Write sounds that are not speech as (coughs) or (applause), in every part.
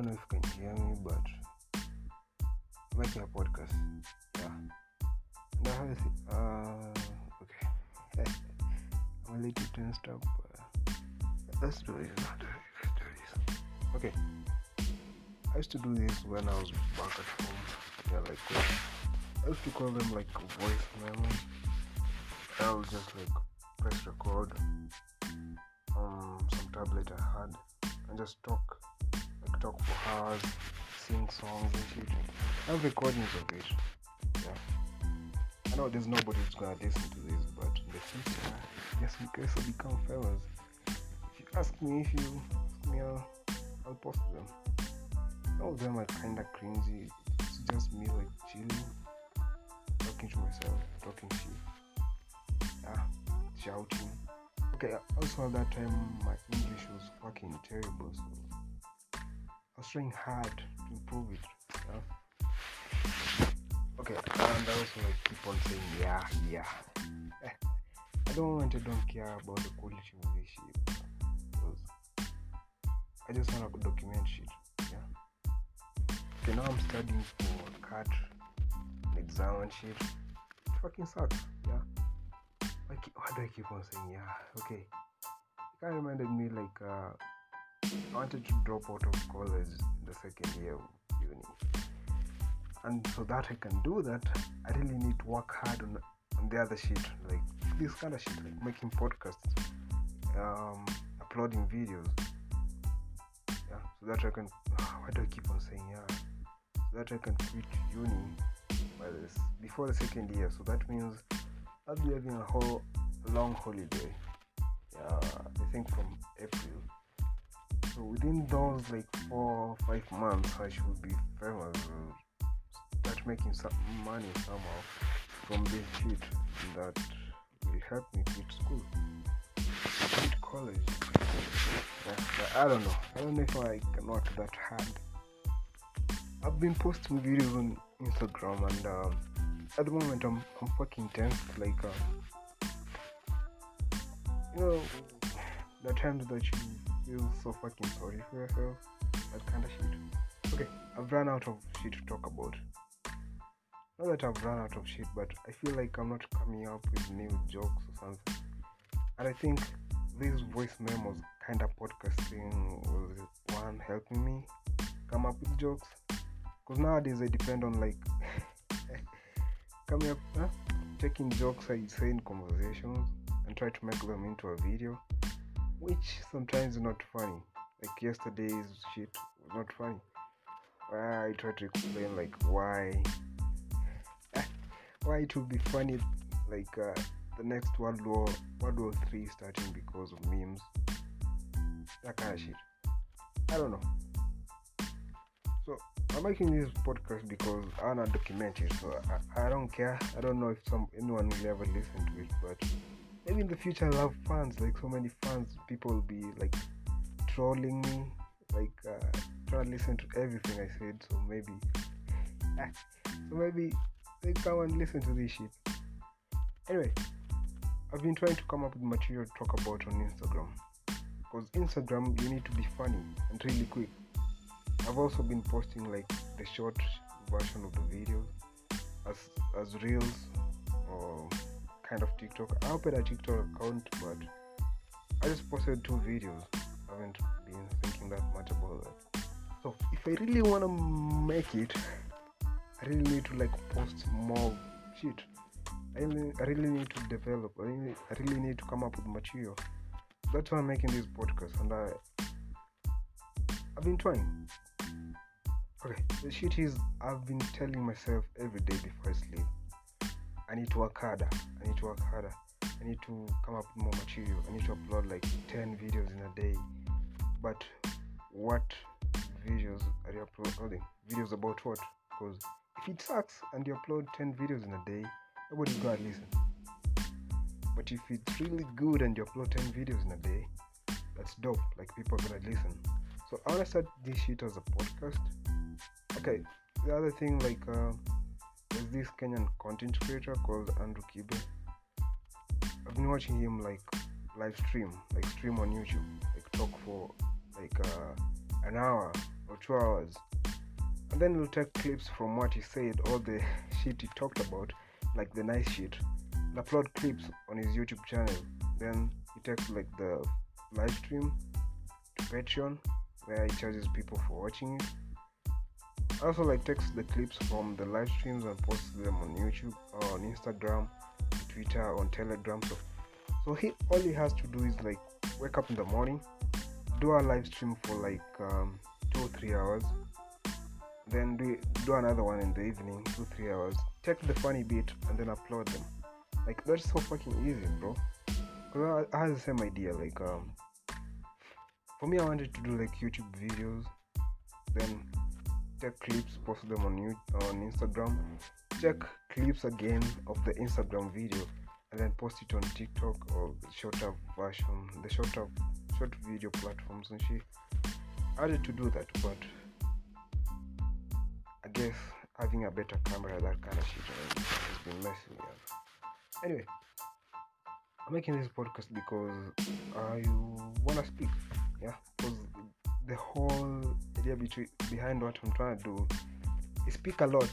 don't know if you can hear me, but making a podcast. Yeah. And I have uh, okay. I'm a little tensed up. Let's do this. Let's do this. Okay. I used to do this when I was back at home. Yeah, like uh, I used to call them like voice memos. I would just like press record on some tablet I had and just talk, talk for hours, sing songs and shit. I have recordings of it. Yeah. I know there's nobody who's gonna listen to this, but in the future, just in case I become famous, if you ask me, if you ask me, I'll, I'll post them. Some of them are kinda cringy. It's just me like chilling, talking to myself, talking shit. Yeah, shouting. Okay, also at that time my English was fucking terrible, so trying hard to improve it. Yeah? Okay, and I also like keep on saying yeah, yeah. I don't want to don't care about the quality of this shit. Because I just wanna document shit. Yeah. Okay, now I'm studying for CAT, exam and shit. It fucking sucks. Yeah. Why, keep, why do I keep on saying yeah? Okay. It kind of reminded me like uh, I wanted to drop out of college in the second year of uni. And so that I can do that, I really need to work hard on, on the other shit, like this kind of shit, like making podcasts, um, uploading videos. Yeah, so that I can. (sighs) Why do I keep on saying yeah? So that I can quit uni by this before the second year. So that means I'll be having a whole long holiday. Yeah, I think from April. So within those like four five months, I should be famous. uh, Start making some money somehow from this shit that will help me quit school, quit college. But I don't know. I don't know if I can work that hard. I've been posting videos on Instagram and um, at the moment I'm I'm fucking tense. Like uh, you know, the times that you feel so fucking sorry for yourself, that kind of shit. Okay, I've run out of shit to talk about. Not that I've run out of shit, but I feel like I'm not coming up with new jokes or something. And I think this voice memos kind of podcasting was one helping me come up with jokes. Because nowadays I depend on like (laughs) coming up, huh? taking jokes I say in conversations and try to make them into a video, which sometimes is not funny. Like yesterday's shit was not funny. I try to explain like why (laughs) why it would be funny like uh, the next World War World War Three starting because of memes. That kind of shit. I don't know. So I'm making this podcast because I wanna document it. So I, I don't care. I don't know if some anyone will ever listen to it, but maybe in the future I'll have fans. Like so many fans, people will be like trolling me, like uh, trying to listen to everything I said. So maybe, (laughs) so maybe they come and listen to this shit. Anyway, I've been trying to come up with material to talk about on Instagram. Because Instagram, you need to be funny and really quick. I've also been posting like the short version of the videos as as reels or kind of TikTok. I opened a TikTok account, but I just posted two videos. I haven't been thinking that much about that. So if I really wanna make it, I really need to like post more shit. I really, I really need to develop. I really, I really need to come up with material. That's why I'm making this podcast, and I, I've been trying. Okay, the shit is I've been telling myself every day before I sleep. I need to work harder. I need to work harder. I need to come up with more material. I need to upload like 10 videos in a day. But what videos are you uploading? Videos about what? Because if it sucks and you upload 10 videos in a day, nobody's gonna listen. But if it's really good and you upload 10 videos in a day, that's dope. Like people are gonna listen. So I wanna start this shit as a podcast. Okay, the other thing, like, uh, there's this Kenyan content creator called Andrew Kibe. I've been watching him like live stream, like stream on YouTube, like talk for like uh, an hour or two hours. And then he'll take clips from what he said, all the (laughs) shit he talked about, like the nice shit, and upload clips on his YouTube channel. Then he takes like the live stream to Patreon, where he charges people for watching it. Also, like takes the clips from the live streams and posts them on YouTube or on Instagram, Twitter, on Telegram. So, so he all he has to do is like wake up in the morning, do a live stream for like um, two or three hours, then do do another one in the evening, two three hours. Take the funny bit and then upload them. Like that's so fucking easy, bro. Cause I, I had the same idea. Like um, for me, I wanted to do like YouTube videos, then take clips, post them on you on Instagram, check clips again of the Instagram video, and then post it on TikTok or shorter version, the shorter short video platforms and. I wanted to do that, but I guess having a better camera, that kind of shit, uh, has been messing me up. Anyway, I'm making this podcast because I wanna speak, yeah, because the whole idea between, behind what I'm trying to do is speak a lot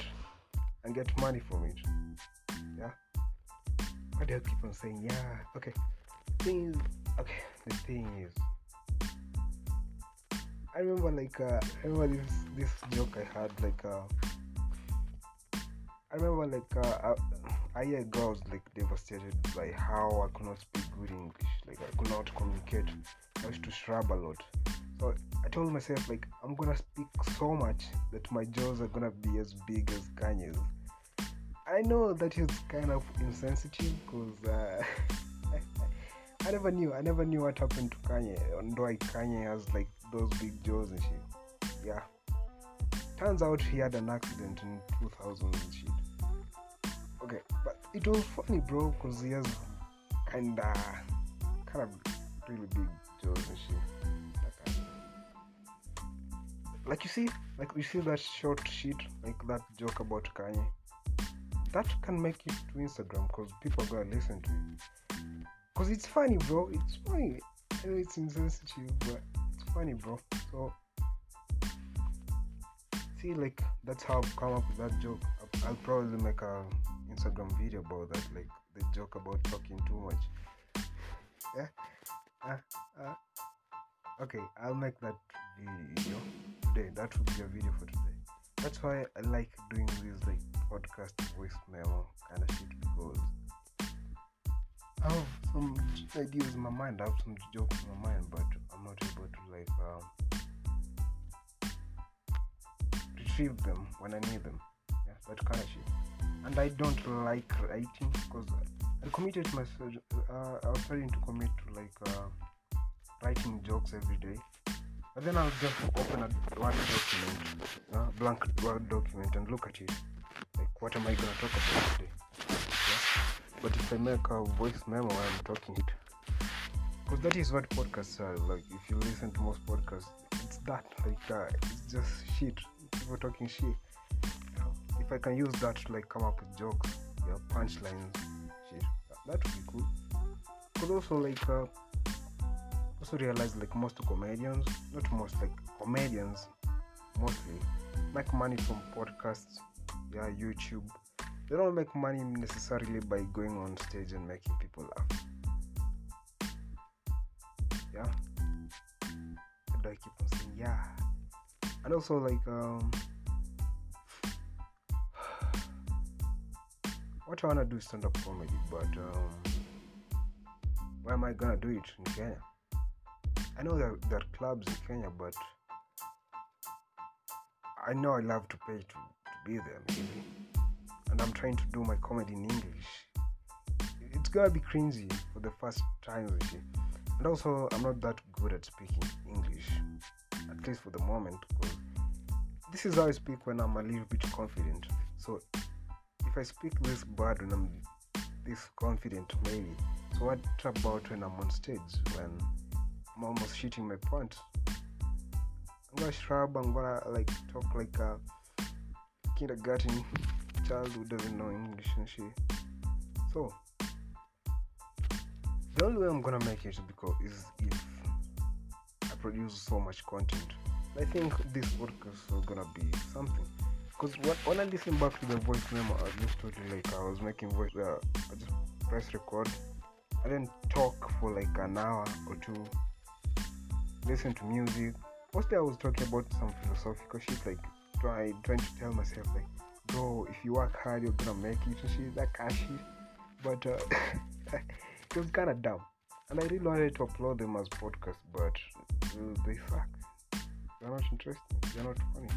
and get money from it. Yeah. Why do I keep on saying yeah? Okay. Thing is, okay. The thing is, I remember like uh, I remember this this joke I had like uh, I remember like uh, ago I was like devastated by how I could not speak good English. Like I could not communicate. I used to shrub a lot. So I told myself like I'm gonna speak so much that my jaws are gonna be as big as Kanye's. I know that is kind of insensitive because uh, (laughs) I never knew. I never knew what happened to Kanye. And why Kanye has like those big jaws and shit. Yeah. Turns out he had an accident in 2000 and shit. Okay, but it was funny, bro, because he has kinda, kind of really big jaws and shit. Like you see, like you see that short shit, like that joke about Kanye. That can make it to Instagram because people are gonna listen to it. Cause it's funny, bro. It's funny. I know it's insensitive, but it's funny, bro. So see, like that's how I've come up with that joke. I'll, I'll probably make a Instagram video about that, like the joke about talking too much. Yeah. Uh, uh, okay, I'll make that video today. That will be a video for today. That's why I like doing this like podcast voice memo kind of shit because I have some ideas in my mind. I have some jokes in my mind, but I'm not able to like um, retrieve them when I need them. Yeah, that kind of shit. And I don't like writing because I committed myself. Uh, I was starting to commit to like uh, writing jokes every day. But then I'll just open a Word document, uh, blank Word document, and look at it. Like, what am I gonna talk about today? Yeah? But if I make a voice memo while I'm talking it, because that is what podcasts are. Like, if you listen to most podcasts, it's that. Like, uh, it's just shit. People talking shit. If I can use that to like come up with jokes, yeah, punchlines, shit, that would be cool. Because also like. Uh, also realize like most comedians, not most like comedians mostly make money from podcasts, yeah, YouTube. They don't make money necessarily by going on stage and making people laugh. Yeah. Do I keep on saying yeah? And also like um (sighs) what I wanna do is stand up comedy, but um where am I gonna do it in Kenya? I know there, there are clubs in Kenya, but I know I love to pay to, to be there, maybe. And I'm trying to do my comedy in English. It's gonna be cringy for the first time, really. And also, I'm not that good at speaking English, at least for the moment, this is how I speak when I'm a little bit confident. So, if I speak this bad when I'm this confident, maybe. So, what about when I'm on stage when I'm almost shooting my pants. I'm gonna shrub, I'm gonna like talk like a kindergarten child who doesn't know English and shit. So the only way I'm gonna make it because is if I produce so much content. I think this podcast is gonna be something. Because when I listen back to the voice memo, I just told you like I was making voice. Uh, I just press record. I didn't talk for like an hour or two. Listen to music. Mostly I was talking about some philosophical shit, like try, trying to tell myself like, bro, if you work hard, you're gonna make it and shit, that kind of shit. But uh, (laughs) it was kind of dumb, and I really wanted to upload them as podcasts, but uh, they suck. They're not interesting. They're not funny.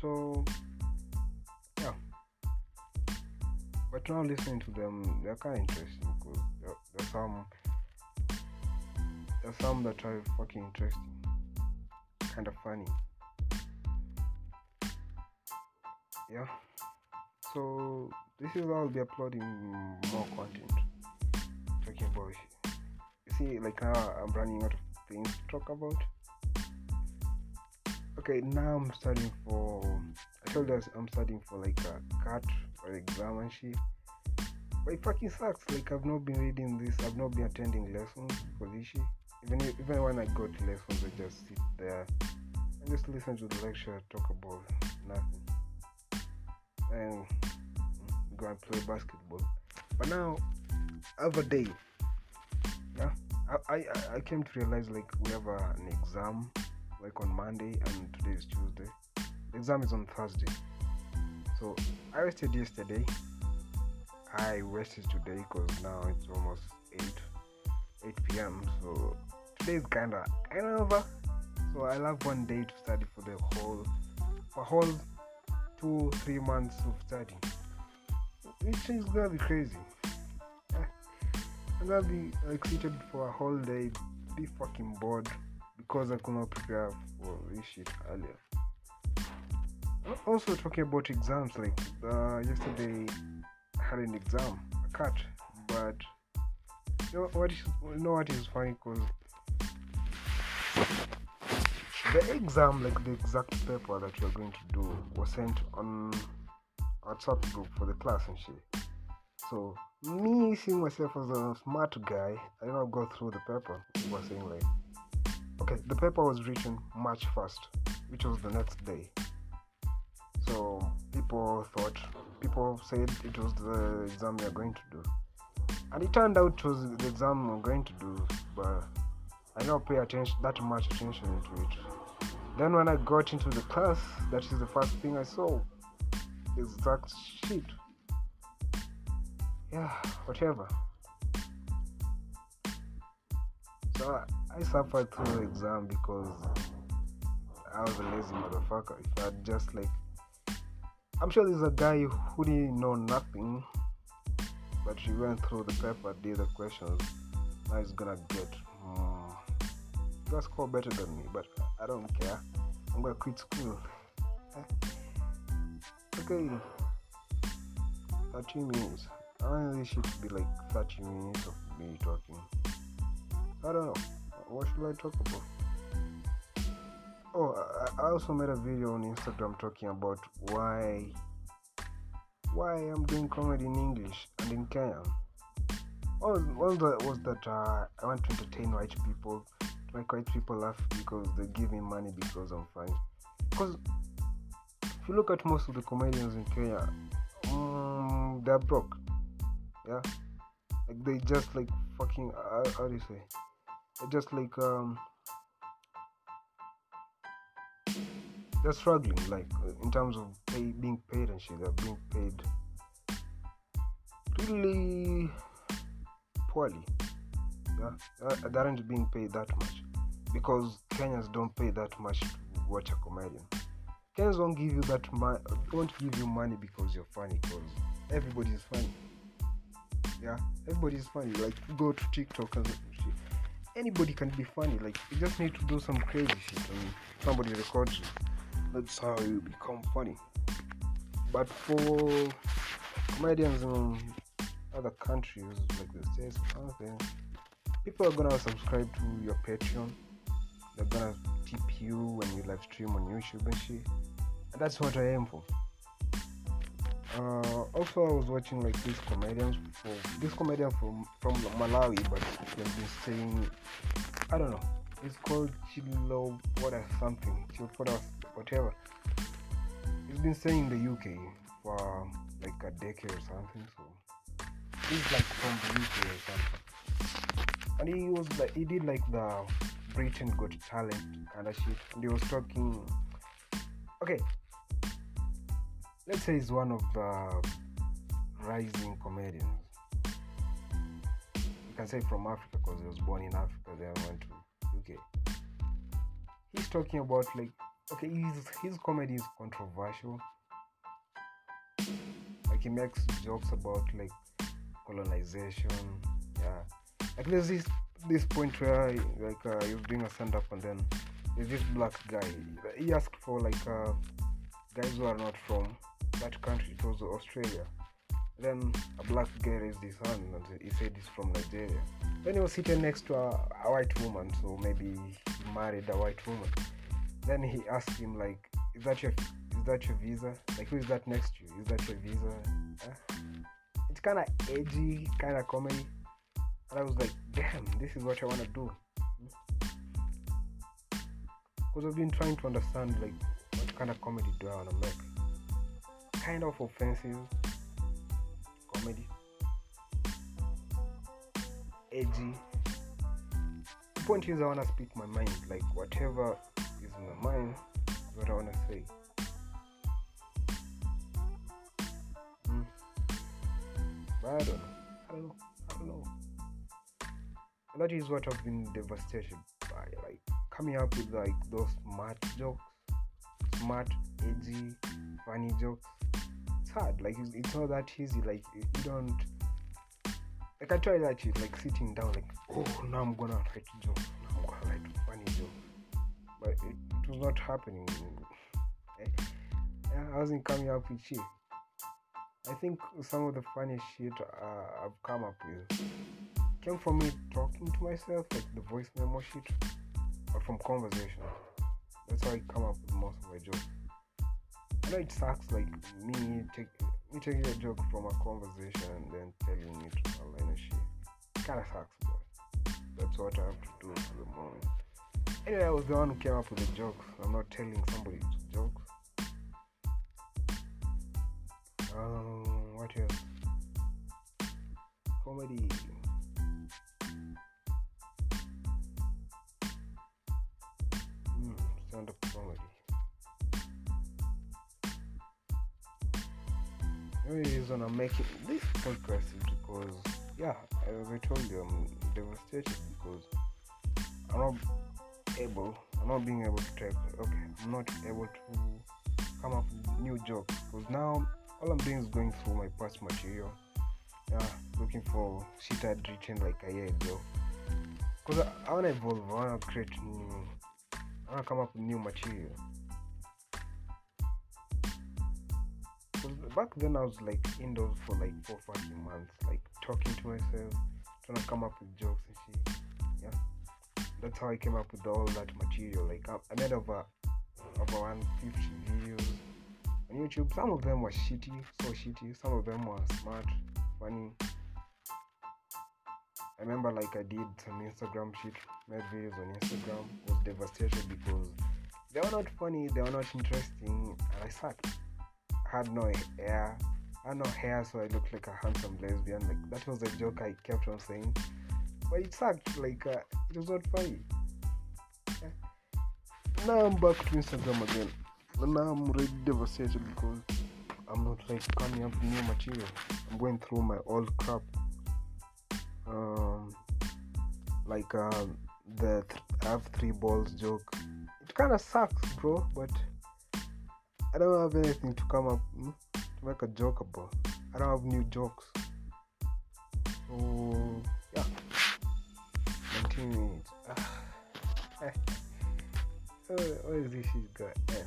So yeah. But now listening to them, they're kind of interesting because there, there's some there's some that are fucking interesting, kind of funny. Yeah. So this is how I'll be uploading more content. Talking about you see, like now I'm running out of things to talk about okay now i'm studying for i told us i'm studying for like a CAT or exam and shit but it fucking sucks like i've not been reading this i've not been attending lessons for this shit even even when i go to lessons i just sit there and just listen to the lecture, talk about nothing and go and play basketball but now other day yeah i i, I came to realize like we have an exam like on Monday and today is Tuesday. The exam is on Thursday. So I rested yesterday. I rested today because now it's almost 8 8 p.m. So today is kinda kinda over. So I'll have one day to study for the whole for whole two three months of study. Which is gonna be crazy. I'm gonna be excited for a whole day, be fucking bored because I could not prepare for this shit earlier. Also talking about exams, like uh, yesterday I had an exam, a cut, but you know what is you know what is funny because the exam, like the exact paper that you're going to do, was sent on WhatsApp group for the class and shit. So me seeing myself as a smart guy, I did not go through the paper. It was saying like okay the paper was written march 1st which was the next day so people thought people said it was the exam we are going to do and it turned out it was the exam we are going to do but i don't pay attention that much attention into it then when i got into the class that is the first thing i saw exact shit yeah whatever so I suffered through the exam because I was a lazy motherfucker. If I just like, I'm sure there's a guy who didn't know nothing, but he went through the paper, did the questions. Now he's gonna get, um, gonna score better than me, but I don't care. I'm gonna quit school. (laughs) okay, 30 minutes. I want this shit be like 30 minutes of me talking. I don't know what should I talk about? Oh, I, also made a video on Instagram talking about why why I'm doing comedy in English and in Kenya. One, one that was that uh, I want to entertain white people, make white people laugh because they give me money because I'm funny. Because if you look at most of the comedians in Kenya, um, they're broke. Yeah, like they just like fucking. Uh, how do you say? just like um, they're struggling like in terms of pay, being paid and shit they're being paid really poorly yeah uh, they aren't being paid that much because kenyans don't pay that much to watch a comedian kenyans won't give you that money won't give you money because you're funny because everybody is funny yeah everybody is funny like go to tiktok and anybody can be funny. Like you just need to do some crazy shit and somebody records you. That's how you become funny. But for comedians in other countries like the States, okay, people are gonna subscribe to your Patreon. They're gonna tip you when you live stream on YouTube and shit. And that's what I aim for. Uh, also, I was watching like these comedians for this comedian from from Malawi, but they've been saying I don't know. it's called Chilo or something, Chilo whatever. He's been staying in the UK for like a decade or something, so he's like from the UK or something. And he was like he did like the Britain Got Talent kind of shit, and he was talking. Okay, let's say he's one of the rising comedians. You can say from Africa because he was born in Africa, then went to UK. He's talking about like okay, his his comedy is controversial. Like he makes jokes about like colonization. Yeah, like there's this this point where like uh, was doing a stand up and then there's this black guy. He asked for like uh, guys who are not from that country. It was Australia. Then a black guy raised his hand and he said he's from Nigeria. Then he was sitting next to a, a white woman, so maybe he married a white woman. Then he asked him like, "Is that your is that your visa? Like, who is that next to you? Is that your visa?" Huh? It's kind of edgy, kind of comedy. And I was like, "Damn, this is what I want to do." Because I've been trying to understand like what kind of comedy do I want to make? Kind of offensive comedy, edgy. The point is, I want to speak my mind, like whatever is in my mind is what I want to say. Mm. But I don't know. I don't know. I don't know. That is what I've been devastated by, like coming up with like those smart jokes, smart, edgy, funny jokes. It's hard. Like it's, it's not that easy. Like you, don't. Like I try that shit, like sitting down, like oh now I'm gonna write joke, now I'm gonna write funny joke, but it, it was not happening. I wasn't coming up with shit. I think some of the funniest shit uh, I've come up with came from me talking to myself, like the voice memo shit, or from conversation. That's how I come up with most of my jokes. I know it sucks, like me take me taking a joke from a conversation and then telling it online and shit. Kinda sucks, but that's what I have to do for the moment. Anyway, I was the one who came up with the jokes. I'm not telling somebody to jokes. Um, what else? Comedy. The only reason I'm making this podcast is because, yeah, as I told you, I'm devastated because I'm not able, I'm not being able to take, okay, I'm not able to come up with new jokes because now all I'm doing is going through my past material, yeah, looking for shit I'd written like a year ago. Because I, I want to evolve, I want to create new, I want to come up with new material. Back then I was like indoors for like four fucking months, like talking to myself, trying to come up with jokes and shit. Yeah, that's how I came up with all that material. Like I, I made over over 150 videos on YouTube. Some of them were shitty, so shitty. Some of them were smart, funny. I remember like I did some Instagram shit, made videos on Instagram. Was devastated because they were not funny, they were not interesting, and I sucked had no hair. I had no hair, so I looked like a handsome lesbian. Like that was the joke I kept on saying, but it sucked. Like uh, it was not funny. Now I'm back to Instagram again. Now I'm really devastated because I'm not like coming up with new material. I'm going through my old crap. Um, like uh, the th- I have three balls joke. It kind of sucks, bro, but. I don't have anything to come up hmm, to make a joke about. I don't have new jokes. So yeah, 19 minutes. Ah. (laughs) what is this shit got? Yeah.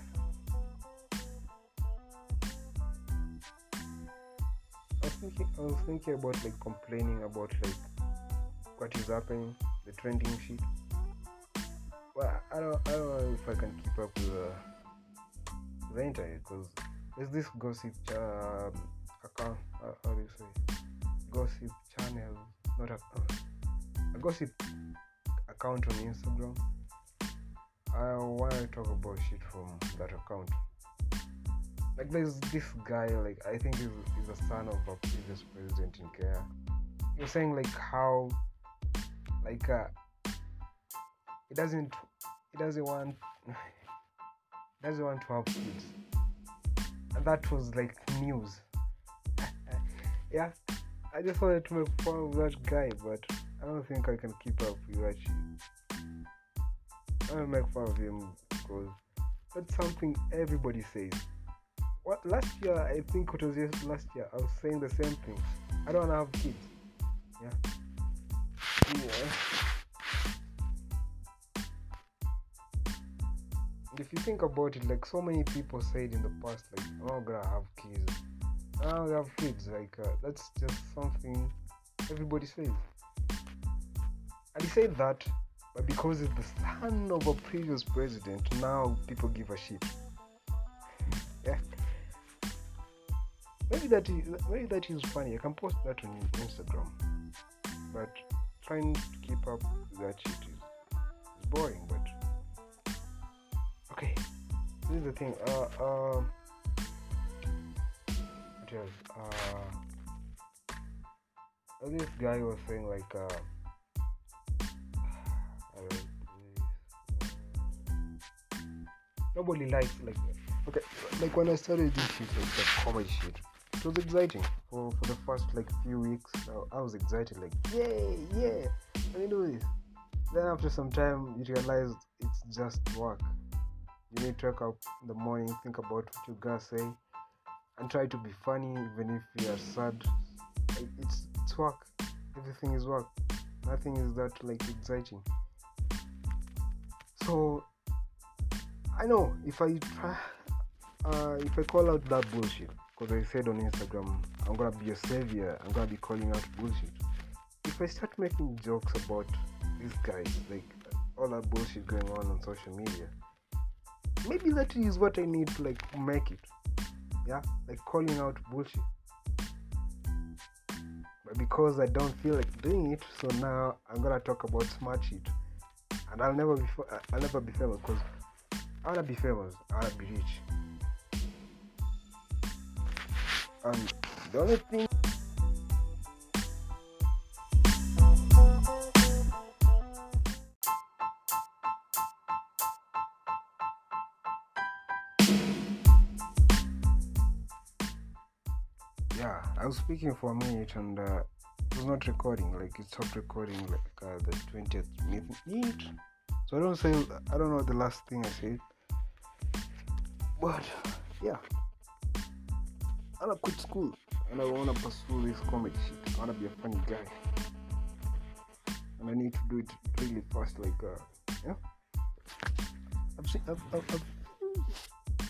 I was thinking. I was thinking about like complaining about like what is happening, the trending shit. Well, I don't. I don't know if I can keep up with. Uh, the internet because there's this gossip um, account uh, how do you say gossip channel not a, a gossip account on instagram I want to talk about shit from that account. Like there's this guy, like I think he's, he's a son of a previous president in Kenya. You're saying like how, like uh, he doesn't, he doesn't want, doesn't want to have kids, and that was like news. (laughs) yeah, I just wanted to make fun of that guy, but I don't think I can keep up with shit. I don't make fun of him because that's something everybody says. What last year I think it was just last year I was saying the same thing. I don't wanna have kids. Yeah. Yeah. If you think about it, like so many people said in the past, like I'm not gonna have kids. I don't have kids. Like uh, that's just something everybody says. And he said that, but because it's the son of a previous president, now people give a shit. (laughs) Yeah. Maybe that is maybe that is funny. I can post that on Instagram. But trying to keep up that shit is, is boring, but. This is the thing. Uh um? Uh this guy was saying like uh nobody likes like okay like when I started this shit like the comedy shit it was exciting for, for the first like few weeks I, I was excited like yeah yeah let me do this then after some time you realize it's just work you need to wake up in the morning think about what you gotta say and try to be funny even if you are sad it's it's work everything is work nothing is that like exciting so I know if I try, uh, if I call out that bullshit, because I said on Instagram, I'm gonna be a savior. I'm gonna be calling out bullshit. If I start making jokes about these guys, like all that bullshit going on on social media, maybe that is what I need to like make it. Yeah, like calling out bullshit. But because I don't feel like doing it, so now I'm gonna talk about smart shit, and I'll never be I'll never be famous because I wanna be famous. I wanna be rich. And the only thing. Speaking for a minute and uh, it was not recording. Like it stopped recording like uh, the twentieth minute. So I don't say I don't know the last thing I said. But yeah, I wanna quit school and I wanna pursue this comedy shit. I wanna be a funny guy, and I need to do it really fast. Like uh, yeah, I've seen I've, I've, I've,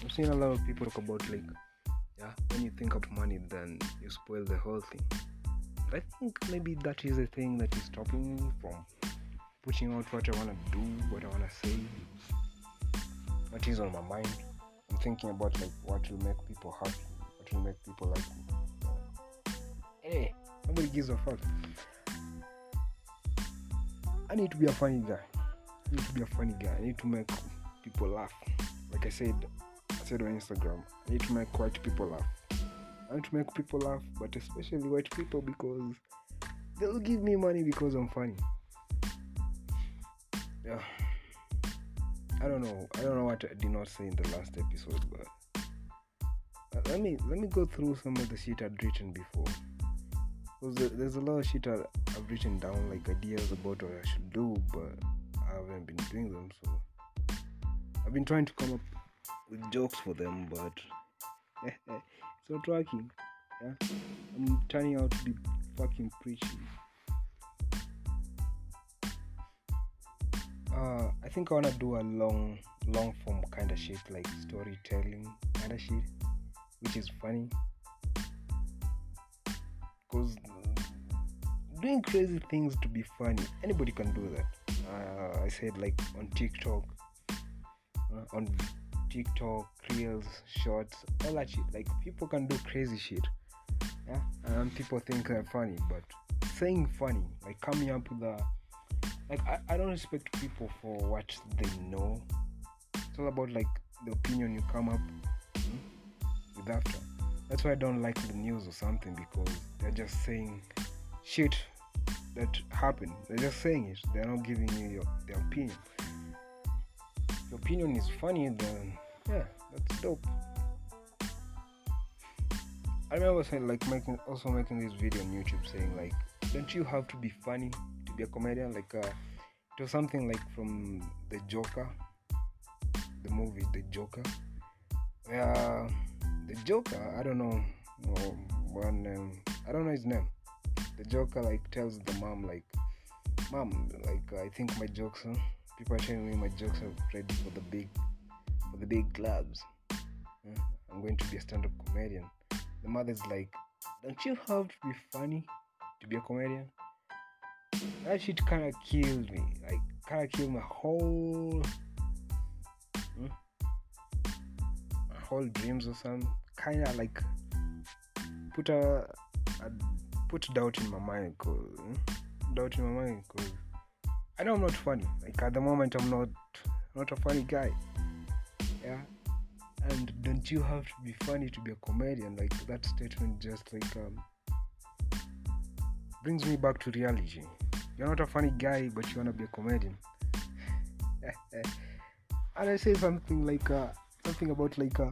I've seen a lot of people talk about like yeah, when you think of money, then you spoil the whole thing. But I think maybe that is the thing that is stopping me from putting out what I wanna do, what I wanna say, what is on my mind. I'm thinking about like what will make people happy, what will make people like me. Hey, nobody gives a fuck. I need to be a funny guy. I need to be a funny guy. I need to make people laugh. Like I said, on Instagram, I need to make white people laugh. I need to make people laugh, but especially white people because they'll give me money because I'm funny. Yeah. I don't know. I don't know what I did not say in the last episode, but let me let me go through some of the shit I'd written before. Because there's a lot of shit I've written down, like ideas about what I should do, but I haven't been doing them. So I've been trying to come up with jokes for them, but (laughs) it's not working. Yeah, I'm turning out to be fucking preachy. uh, I think I wanna do a long, long form kind of shit, like storytelling kind of shit, which is funny. Cause doing crazy things to be funny, anybody can do that. Uh, I said like on TikTok, uh, on TikTok, reels, shorts, all that shit. Like people can do crazy shit, yeah, and people think they're funny, but saying funny, like coming up with a like I, I don't respect people for what they know. It's all about like the opinion you come up mm, with after. That's why i don't like the news or something because they're just saying shit that happened. They're just saying it. They're not giving you your their opinion. If your opinion is funny then yeah that's dope. I remember saying like making also making this video on YouTube saying like don't you have to be funny to be a comedian? Like uh, it was something like from the Joker the movie the Joker. Where the Joker I don't know no, one I don't know his name. The Joker like tells the mom like mom like I think my jokes huh? people are telling me my jokes are ready for the big for the big clubs I'm going to be a stand-up comedian the mother's like, Don't you have to be funny to be a comedian? That shit kinda killed me. Like kinda killed my whole hmm? my whole dreams or something. Kinda like put a, a put doubt in my mind cause hmm? doubt in my mind cause I know I'm not funny. Like at the moment I'm not not a funny guy. And don't you have to be funny to be a comedian? Like that statement just like um, brings me back to reality. You're not a funny guy but you want to be a comedian. (laughs) And i say something like uh, something about like uh,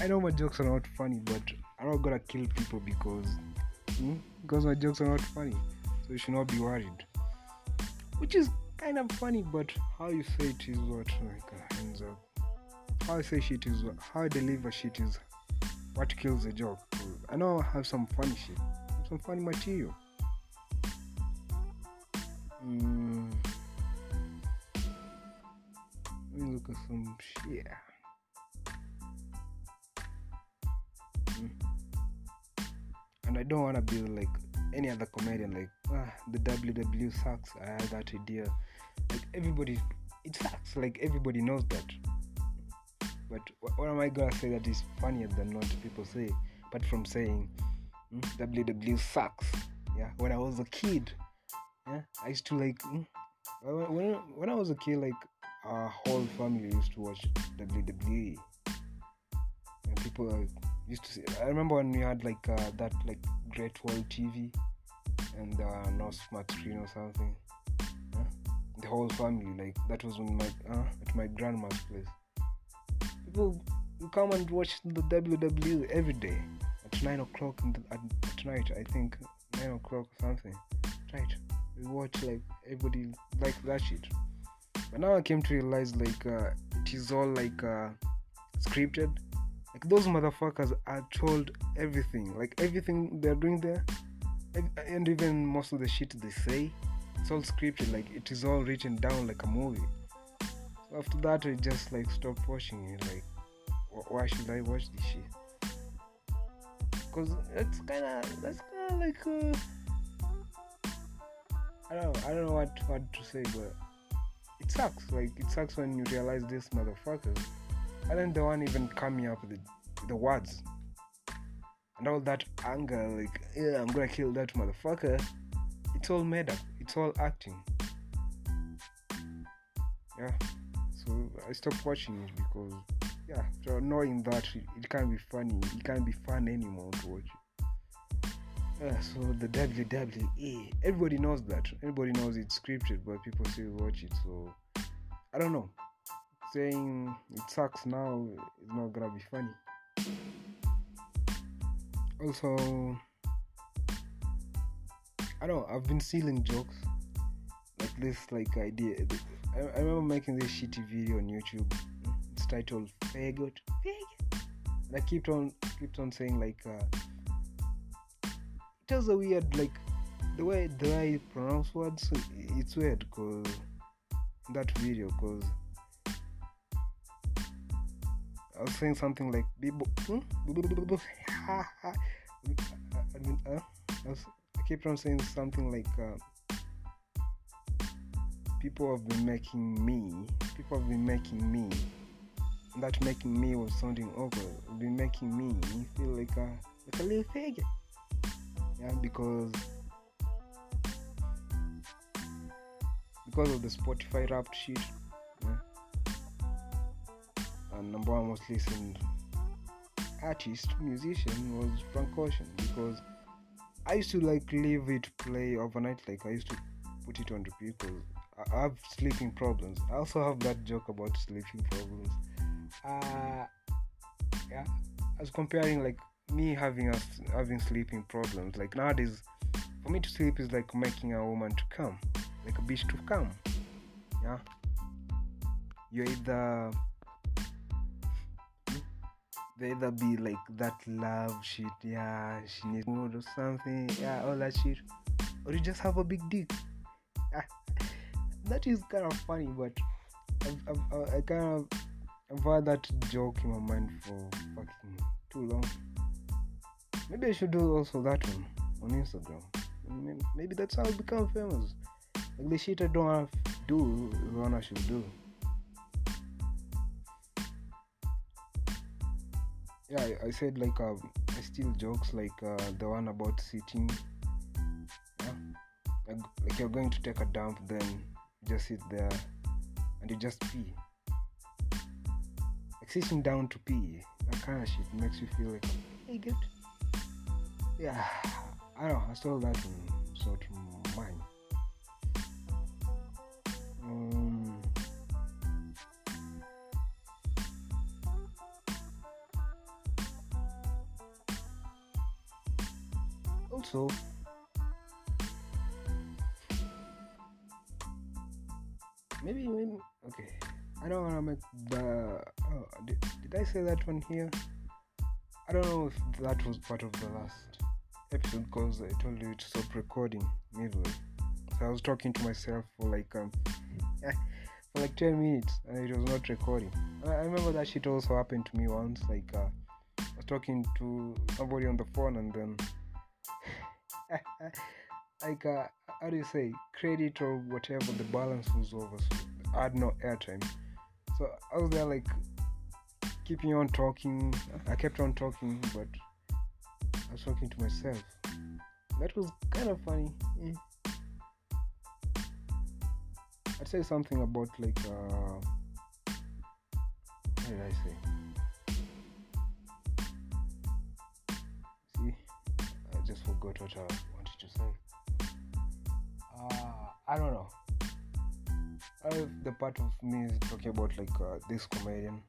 i know my jokes are not funny but i'm not gonna kill people because hmm, because my jokes are not funny. So you should not be worried. Which is kind of funny but how you say it is what like uh, ends up how I say shit is how I deliver shit is what kills the joke. I know I have some funny shit, some funny material. Mm. Let me look at some shit. Mm. And I don't want to be like any other comedian, like ah, the WW sucks. I had that idea. Like everybody, it sucks. Like everybody knows that but what am I gonna say that is funnier than what people say? Apart from saying mm, WW sucks. Yeah, when I was a kid, yeah, I used to like mm, when when I was a kid, like our whole family used to watch WWE. And people used to see. I remember when we had like uh, that like Great Wall TV and uh, no smart screen or something. Yeah? The whole family, like that was when my uh, at my grandma's place people come and watch the WWE every day at nine o'clock the, at, night. I think nine o'clock or something. Right? We watch like everybody like that shit. But now I came to realize like uh, it is all like uh, scripted. Like those motherfuckers are told everything. Like everything they're doing there, and even most of the shit they say, it's all scripted. Like it is all written down like a movie after that I just like stopped watching it like why should I watch this shit? Because it's kind of that's kind of like uh, I don't know I don't know what what to say but it sucks like it sucks when you realize this motherfuckers and then the one even coming up with the, the words. And all that anger like yeah I'm gonna kill that motherfucker it's all made up it's all acting. Yeah I stopped watching it because yeah, so knowing that it can't be funny, it can't be fun anymore to watch it. Yeah, so the WWE, everybody knows that. Everybody knows it's scripted, but people still watch it. So I don't know. Saying it sucks now is not gonna be funny. Also, I don't know. I've been stealing jokes like this, like idea. I, I remember making this shitty video on YouTube. It's titled "Faggot." Faggot. And I kept on kept on saying like uh, it was a weird like the way the way I pronounce words. It's weird because that video because I was saying something like hmm? I mean, uh, I, was, I kept on saying something like. Uh, people have been making me, people have been making me, that making me was sounding awkward, been making me feel like a, like a little faggot. Yeah, because because of the Spotify Wrapped shit. Yeah. and number one most listened artist musician was Frank Ocean because I used to like leave it play overnight. Like I used to put it on repeat because I have sleeping problems. I also have that joke about sleeping problems. Uh, yeah, I was comparing like me having a, having sleeping problems. Like nowadays, for me to sleep is like making a woman to come, like a bitch to come. Yeah, you either they either be like that love shit, yeah, she needs mood or something, yeah, all that shit, or you just have a big dick. That is kind of funny, but I've, I've, I kind of I've had that joke in my mind for fucking too long. Maybe I should do also that one on Instagram. Maybe that's how I become famous. Like the shit I don't have to do, the one I should do. Yeah, I, I said like uh, I steal jokes like uh, the one about sitting. Yeah, like, like you're going to take a dump, then just sit there and you just pee. Like sitting down to pee, that kind of shit makes you feel like, hey, good. Yeah, I don't know, I stole that one sort of mine. Um, also, maybe, maybe okay. I don't want to make the. Oh, did, did I say that one here? I don't know if that was part of the last episode because I told you to stop recording midway. So I was talking to myself for like um (laughs) for like ten minutes and it was not recording. I, I remember that shit also happened to me once. Like uh, I was talking to somebody on the phone and then (laughs) like uh, how do you say credit or whatever the balance was over. So I had no airtime. So I was there like keeping on talking. I kept on talking, but I was talking to myself. That was kind of funny. I'd say something about like uh, what did I say? See, I just forgot what I wanted to say. Uh, I don't know. I have the part of me is talking about like uh, this comedian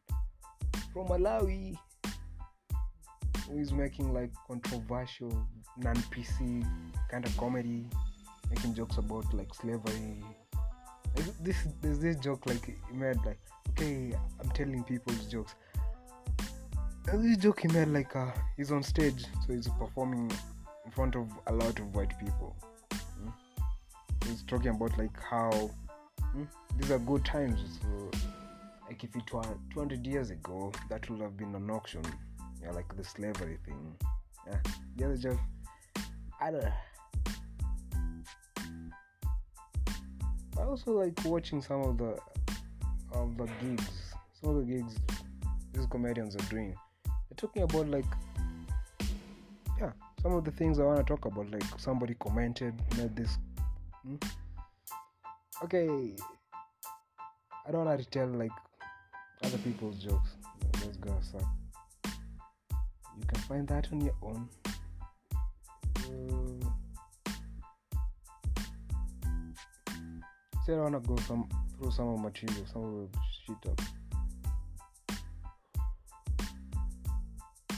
from Malawi who is making like controversial non PC kind of comedy, making jokes about like slavery. This there's this joke like he made like okay I'm telling people's jokes. And this joke he made like uh, he's on stage so he's performing in front of a lot of white people. He's talking about like how hmm, these are good times. So like if it were 200 years ago, that would have been an auction. Yeah, like the slavery thing. Yeah, the other joke. I don't. know I also like watching some of the of the gigs. Some of the gigs these comedians are doing. They're talking about like yeah, some of the things I want to talk about. Like somebody commented, made this. Hmm? Okay, I don't want to tell like other people's jokes. Those guys suck. You can find that on your own. Uh, say I wanna go some through some of my material, some of the shit up.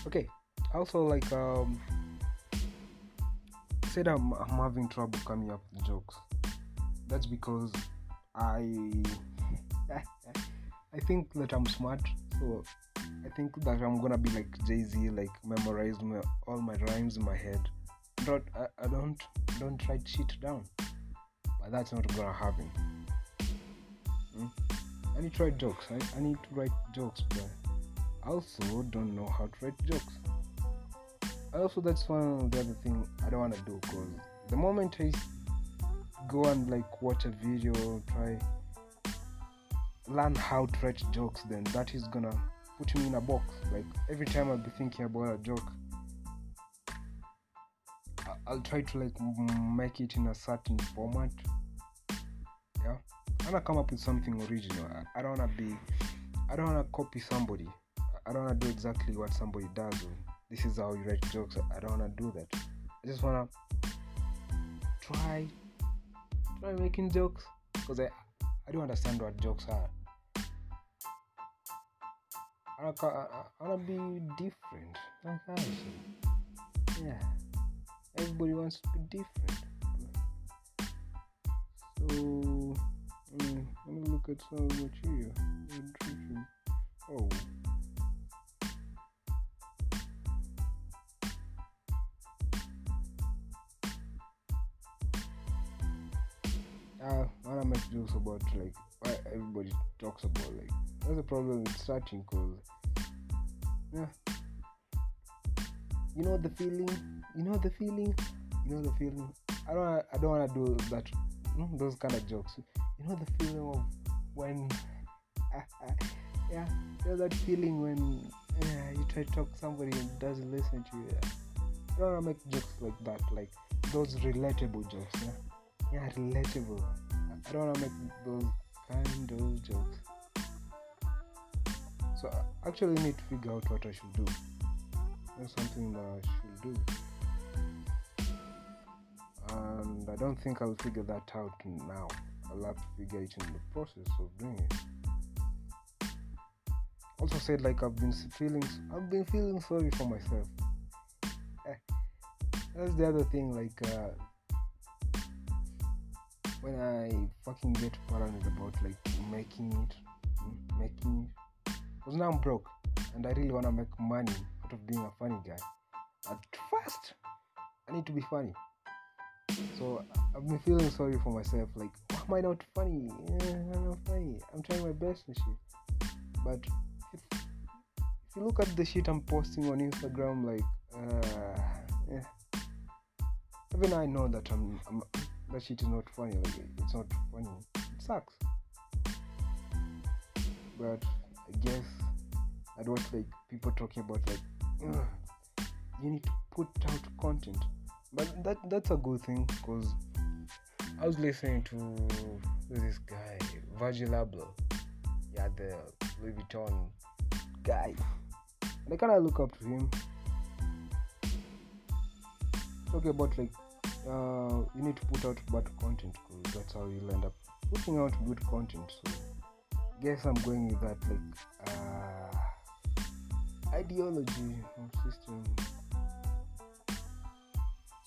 Okay. Also like um said I'm, I'm having trouble coming up with jokes. That's because I (laughs) I think that I'm smart, so I think that I'm gonna be like Jay Z, like memorize my, all my rhymes in my head. Not, I, I don't don't write shit down, but that's not gonna happen. Hmm? I need to write jokes. I, I need to write jokes, but I also don't know how to write jokes. Also, that's one of the other thing I don't wanna do because the moment I go and like watch a video, try learn how to write jokes, then that is gonna put me in a box. Like every time I'll be thinking about a joke, I'll try to like make it in a certain format. Yeah, I wanna come up with something original. I don't wanna be I don't wanna copy somebody. I don't wanna do exactly what somebody does. Or this is how you write jokes. I don't wanna do that. I just wanna try try making jokes because I I don't understand what jokes are. I wanna, be different. Yeah. Everybody wants to be different. So mm, let me look at some material. Oh. Uh, I wanna make jokes about like why everybody talks about like that's the problem with starting cause yeah. You know the feeling you know the feeling you know the feeling I don't I don't wanna do that those kind of jokes. You know the feeling of when (laughs) yeah you know that feeling when yeah, you try to talk to somebody and doesn't listen to you yeah. I don't wanna make jokes like that like those relatable jokes yeah yeah relatable. I don't wanna make those kind of jokes. So I actually need to figure out what I should do. That's something that I should do. And I don't think I'll figure that out now. I'll have to figure it in the process of doing it. Also said like I've been feeling I've been feeling sorry for myself. That's the other thing like uh, when I fucking get paranoid about like making it, making because now I'm broke and I really wanna make money out of being a funny guy. At first, I need to be funny. So I've been feeling sorry for myself. Like, why am I not funny? Eh, I'm not funny. I'm trying my best and shit. But if, if you look at the shit I'm posting on Instagram, like, uh, yeah, even I know that I'm, I'm that shit is not funny. Like it's not funny. It sucks. But I guess I'd watch like people talking about like (clears throat) you need to put out content. But that that's a good thing because I was listening to this guy Virgil Abloh. Yeah, the Louis Vuitton guy. And I kind of look up to him. Talking about like uh, you need to put out bad content because that's how you'll end up putting out good content. So, guess I'm going with that like uh, ideology or system.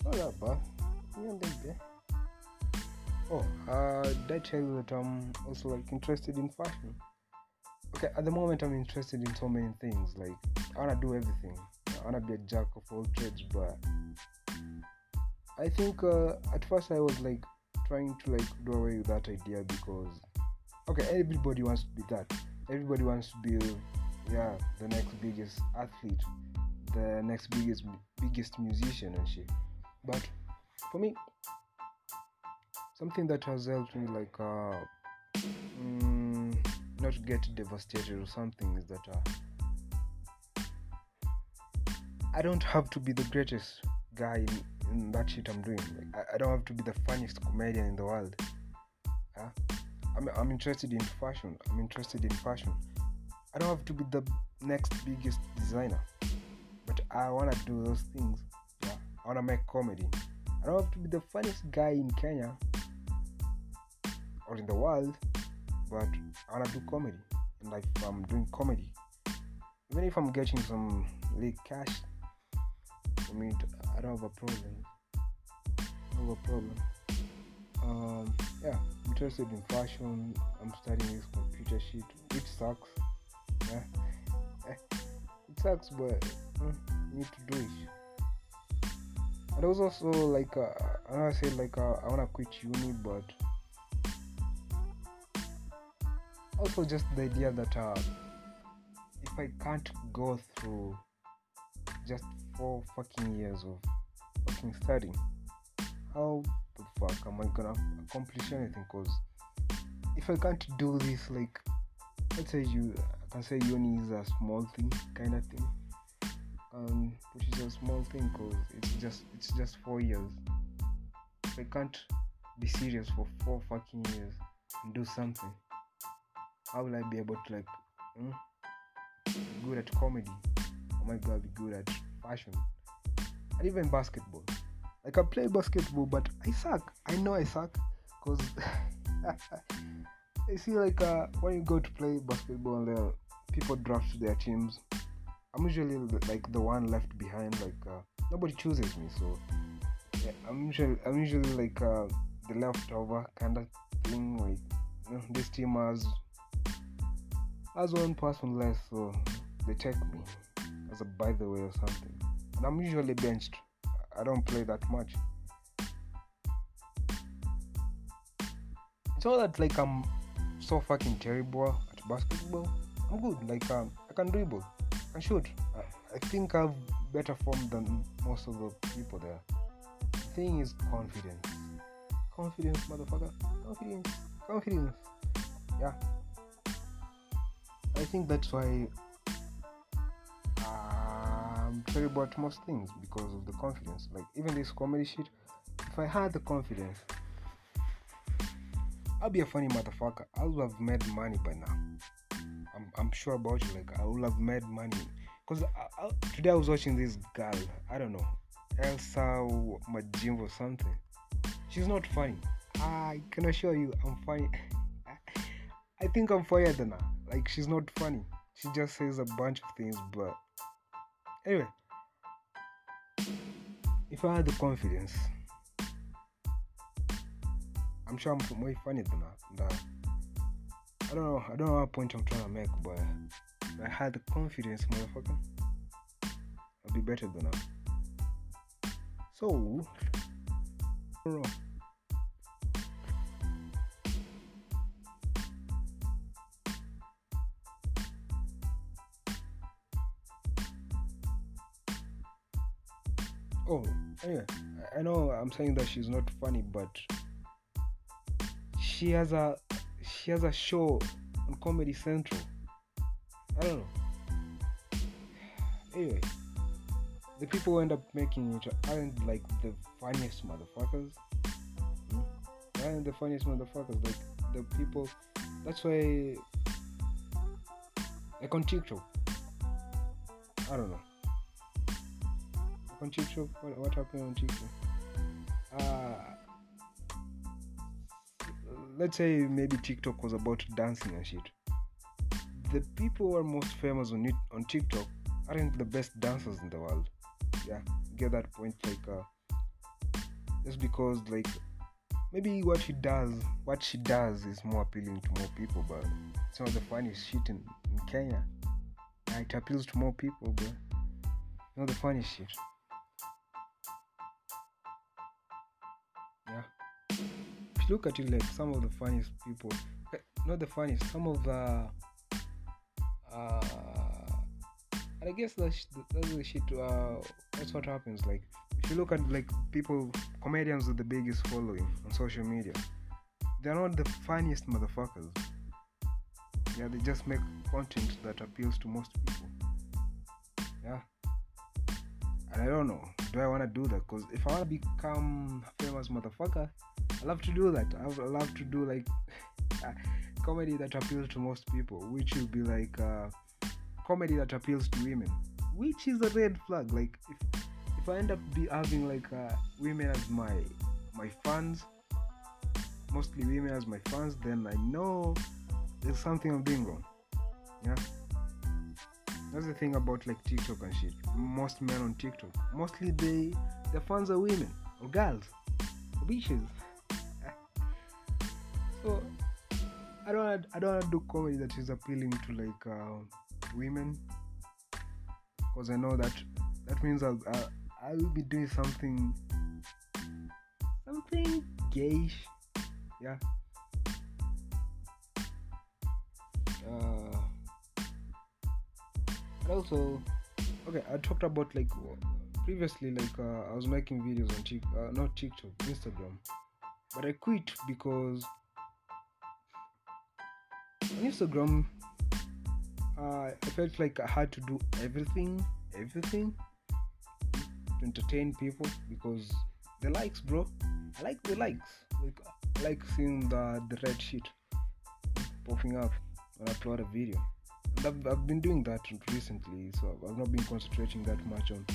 Not that bad. Yeah, Oh, uh, did I tell you that I'm also like interested in fashion? Okay, at the moment I'm interested in so many things. Like I wanna do everything. I wanna be a jack of all trades, but I think uh, at first I was like trying to like do away with that idea because okay, everybody wants to be that. Everybody wants to be yeah the next biggest athlete, the next biggest biggest musician and shit. But for me, something that has helped me like uh, mm, not get devastated or something is that uh, I don't have to be the greatest guy in, in that shit I'm doing. Like, I, I, don't have to be the funniest comedian in the world. Yeah? I'm, I'm interested in fashion. I'm interested in fashion. I don't have to be the next biggest designer, but I wanna do those things. Yeah, I wanna make comedy. I don't have to be the funniest guy in Kenya or in the world, but I wanna do comedy. And like I'm doing comedy, even if I'm getting some like cash for me, to, I don't have a problem. I have a problem. Um, yeah, I'm interested in fashion. I'm studying this computer shit, which sucks. Yeah, it sucks, but you need to do it. And I was also like, uh, I know I said like uh, I wanna quit uni, but also just the idea that uh, if I can't go through just four fucking years of fucking studying, how the fuck am I gonna accomplish anything? Cause if I can't do this, like, let's say you, I can say uni is a small thing, kind of thing, um, which is a small thing, cause it's just it's just four years. If I can't be serious for four fucking years and do something, how will I be able to like mm, good at comedy. I might be good at fashion, and even basketball. Like I play basketball, but I suck. I know I suck because (laughs) you see like uh, when you go to play basketball, and the people draft their teams. I'm usually like the one left behind. Like uh, nobody chooses me, so yeah, I'm usually I'm usually like uh, the leftover kind of thing. Like you know, this team has has one person less, so they take me as a by the way or something. And I'm usually benched. I don't play that much. It's not that like I'm so fucking terrible at basketball. I'm good. Like um, I can dribble, I shoot. I, I think I've better form than most of the people there. The thing is confidence. Confidence, motherfucker. Confidence. Confidence. Yeah. I think that's why I'm terrible at most things because of the confidence. Like even this comedy shit, if I had the confidence, I'll be a funny motherfucker. I would have made money by now. I'm, I'm sure about you. Like I would have made money because today I was watching this girl. I don't know, Elsa Majimbo or something. She's not funny. I can assure you, I'm funny. (laughs) I think I'm funnier than her. Like she's not funny. She just says a bunch of things, but anyway, if I had the confidence, I'm sure I'm way funny than. That I don't know. I don't know what point I'm trying to make, but if I had the confidence, motherfucker, I'd be better than that. So, I Oh, anyway, I know I'm saying that she's not funny, but she has a she has a show on Comedy Central. I don't know. Anyway, the people who end up making it aren't like the funniest motherfuckers. Hmm? They aren't the funniest motherfuckers. Like the people. That's why. Like on TikTok. I don't know on TikTok? What, what happened on TikTok? Uh, let's say maybe TikTok was about dancing and shit. The people who are most famous on it, on TikTok aren't the best dancers in the world. Yeah, get that point? Like, uh, just because like maybe what he does, what she does, is more appealing to more people, but it's not the funniest shit in, in Kenya. It appeals to more people, but not the funniest shit. Look at it like some of the funniest people. Eh, not the funniest some of the uh i guess that's, that's the shit uh that's what happens. Like if you look at like people comedians with the biggest following on social media they're not the funniest motherfuckers. Yeah they just make content that appeals to most people. Yeah. And i don't know do i want to do that? Because if i want to become a famous motherfucker I love to do that. I love to do like comedy that appeals to most people, which will be like uh, comedy that appeals to women, which is a red flag. Like if if I end up be having like uh, women as my my fans, mostly women as my fans, then I know there's something I'm doing wrong. Yeah. That's the thing about like TikTok and shit. Most men on TikTok, mostly they their fans are women or girls or bitches. So I don't I don't do comedy that is appealing to like uh, women. Because I know that that means I'll, I'll I will be doing something something gayish. Yeah. Uh, and also okay I talked about like previously like uh, I was making videos on Tik uh, not TikTok Instagram. But I quit because Instagram, uh, I felt like I had to do everything, everything to entertain people because the likes, bro. I like the likes. Like, I like seeing the the red shit popping up when I upload a video. And I've, I've been doing that recently, so I've not been concentrating that much on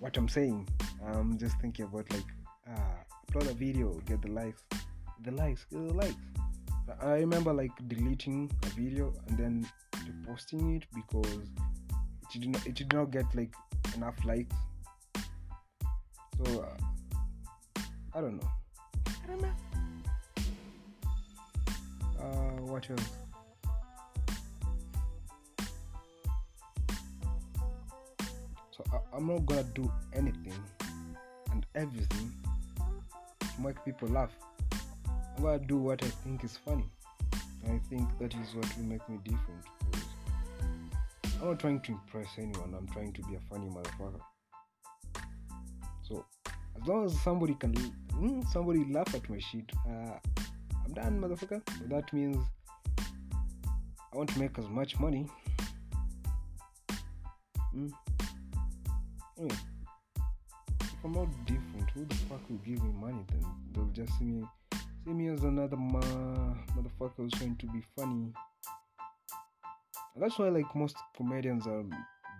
what I'm saying. I'm just thinking about like, ah, upload a video, get the likes, the likes, get the likes. I remember like deleting a video and then reposting it because it did not, it did not get like enough likes. So uh, I don't know. I don't know. Uh, what else? So I, I'm not gonna do anything and everything to make people laugh. I'm gonna do what I think is funny. I think that is what will make me different. I'm not trying to impress anyone. I'm trying to be a funny motherfucker. So as long as somebody can, mm, somebody laugh at my shit, uh, I'm done, motherfucker. So that means I want to make as much money. Mm. Anyway, if I'm not different, who the fuck will give me money? Then they'll just see me, as another ma- motherfucker who's trying to be funny. And that's why like most comedians are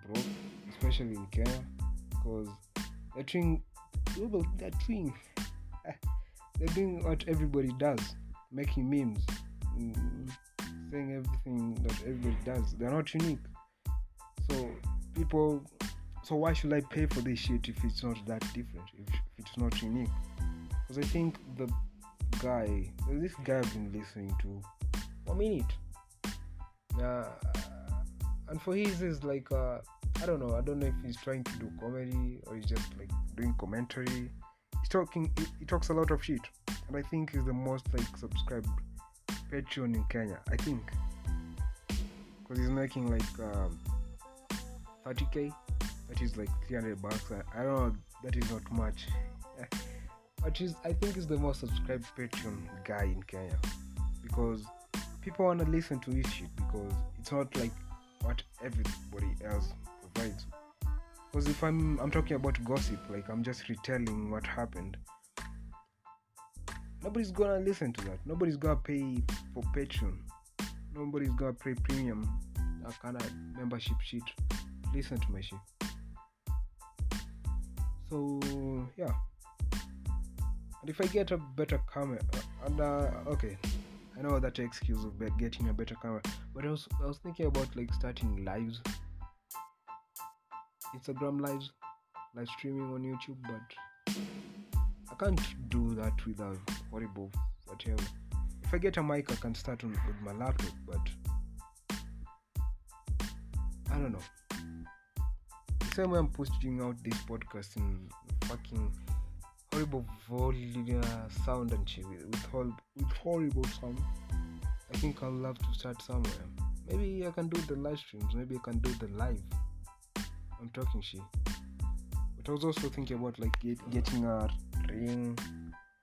broke, especially in Kenya, because they're doing, they're doing, (laughs) they're doing what everybody does, making memes, mm, saying everything that everybody does. They're not unique. So people, so why should I pay for this shit if it's not that different? If, if it's not unique? Because I think the guy, this guy I've been listening to for a minute. Uh, and for his is like uh, I don't know. I don't know if he's trying to do comedy or he's just like doing commentary. He's talking. He, he talks a lot of shit, and I think he's the most like subscribed Patreon in Kenya. I think because he's making like um, 30k. That is like 300 bucks. I, I don't know. That is not much. (laughs) but he's, I think he's the most subscribed Patreon guy in Kenya because people want to listen to his shit because it's not like what everybody else provides. Because if I'm I'm talking about gossip, like I'm just retelling what happened, nobody's gonna listen to that. Nobody's gonna pay for Patreon. Nobody's gonna pay premium that kind of membership shit. Listen to my shit. So yeah. And if I get a better camera, and uh, okay, I know that excuse of getting a better camera, but I was I was thinking about like starting lives, Instagram lives, live streaming on YouTube, but I can't do that with a horrible whatever. If I get a mic, I can start on with my laptop, but I don't know. The same way I'm posting out this podcast in fucking horrible volume uh, sound and shit with, with, hor- with horrible sound. I think I'll love to start somewhere. Maybe I can do the live streams. Maybe I can do the live. I'm talking shit. But I was also thinking about like get, getting a ring,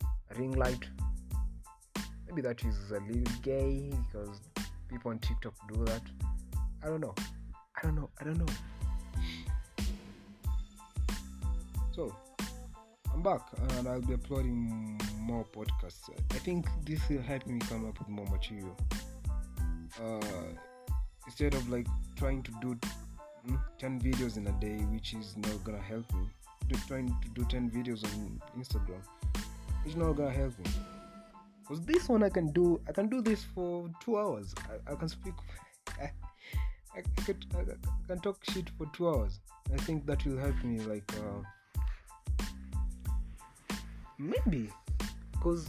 a ring light. Maybe that is a little gay because people on TikTok do that. I don't know. I don't know. I don't know. So I'm back and I'll be uploading more podcasts. I think this will help me come up with more material. Uh, instead of like trying to do mm, 10 videos in a day, which is not gonna help me, trying to do 10 videos on Instagram, it's not gonna help me. Because this one I can do, I can do this for two hours. I, I can speak, (laughs) I, I, could, I, I can talk shit for two hours. I think that will help me like. Uh, maybe. Because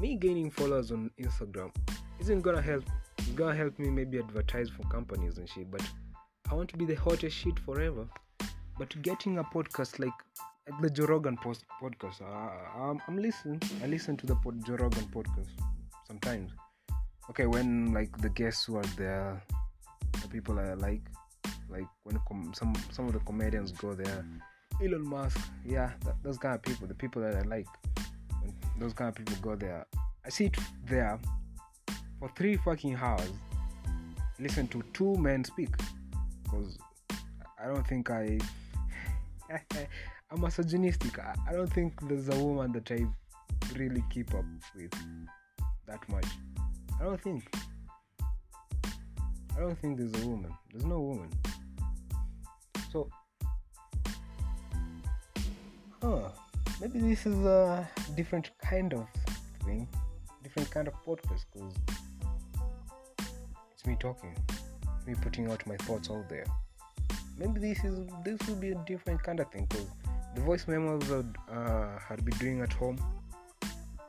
me gaining followers on instagram isn't gonna help it's gonna help me maybe advertise for companies and shit but i want to be the hottest shit forever. But getting a podcast like, the joe rogan post podcast uh, I'm, I'm listening. I listen to the pod, joe rogan podcast sometimes. Okay when like the guests who are there the people i like like when com- some some of the comedians go there Elon Musk, yeah, that, those kind of people, the people that I like, those kind of people go there. I sit there for three fucking hours, listen to two men speak, because I don't think I, (laughs) I'm misogynistic. I, I don't think there's a woman that I really keep up with that much. I don't think. I don't think there's a woman. There's no woman. So, huh? Maybe this is a different kind of thing, different kind of podcast. Cause it's me talking, me putting out my thoughts out there. Maybe this is this will be a different kind of thing. Cause the voice memos that uh, had been doing at home,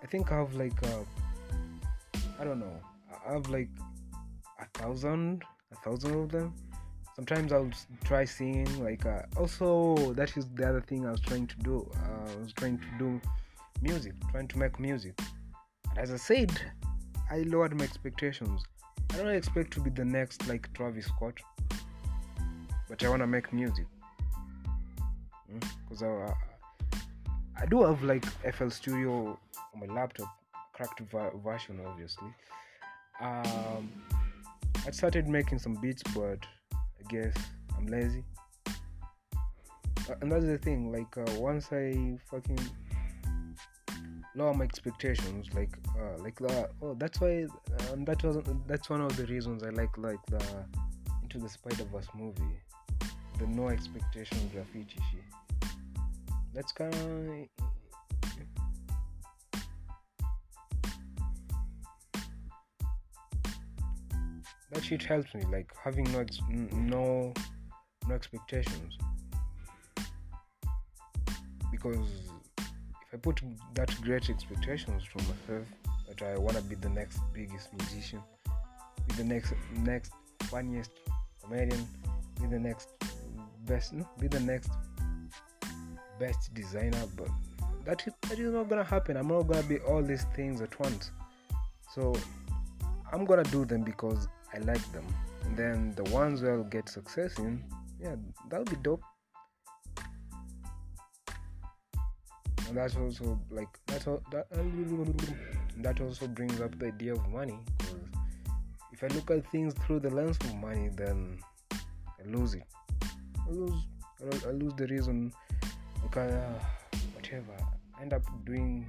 I think I have like uh, I don't know, I have like a thousand, a thousand of them. Sometimes I'll try singing. Like uh, also, that is the other thing I was trying to do. Uh, I was trying to do music, trying to make music. And as I said, I lowered my expectations. I don't expect to be the next like Travis Scott, but I wanna make music. Because mm? I, I do have like FL Studio on my laptop, cracked version obviously. Um, I started making some beats, but guess I'm lazy. Uh, and that's the thing. Like uh, once I fucking lower my expectations, like uh, like that. Oh, that's why. Um, that was that's one of the reasons I like like the Into the Spider Verse movie. The no expectation graffiti shit. That's kind of that shit helps me like having no ex- no no expectations because if I put that great expectations from myself that I wanna be the next biggest musician, be the next next funniest comedian, be the next best, no, be the next best designer, but that is, that is not gonna happen. I'm not gonna be all these things at once. So I'm gonna do them because I like them. And then the ones where I'll get success in, yeah, that'll be dope. And that's also like that's all, that that also brings up the idea of money. Because if I look at things through the lens of money, then I lose it. I lose I lose the reason. Because uh, whatever, end up doing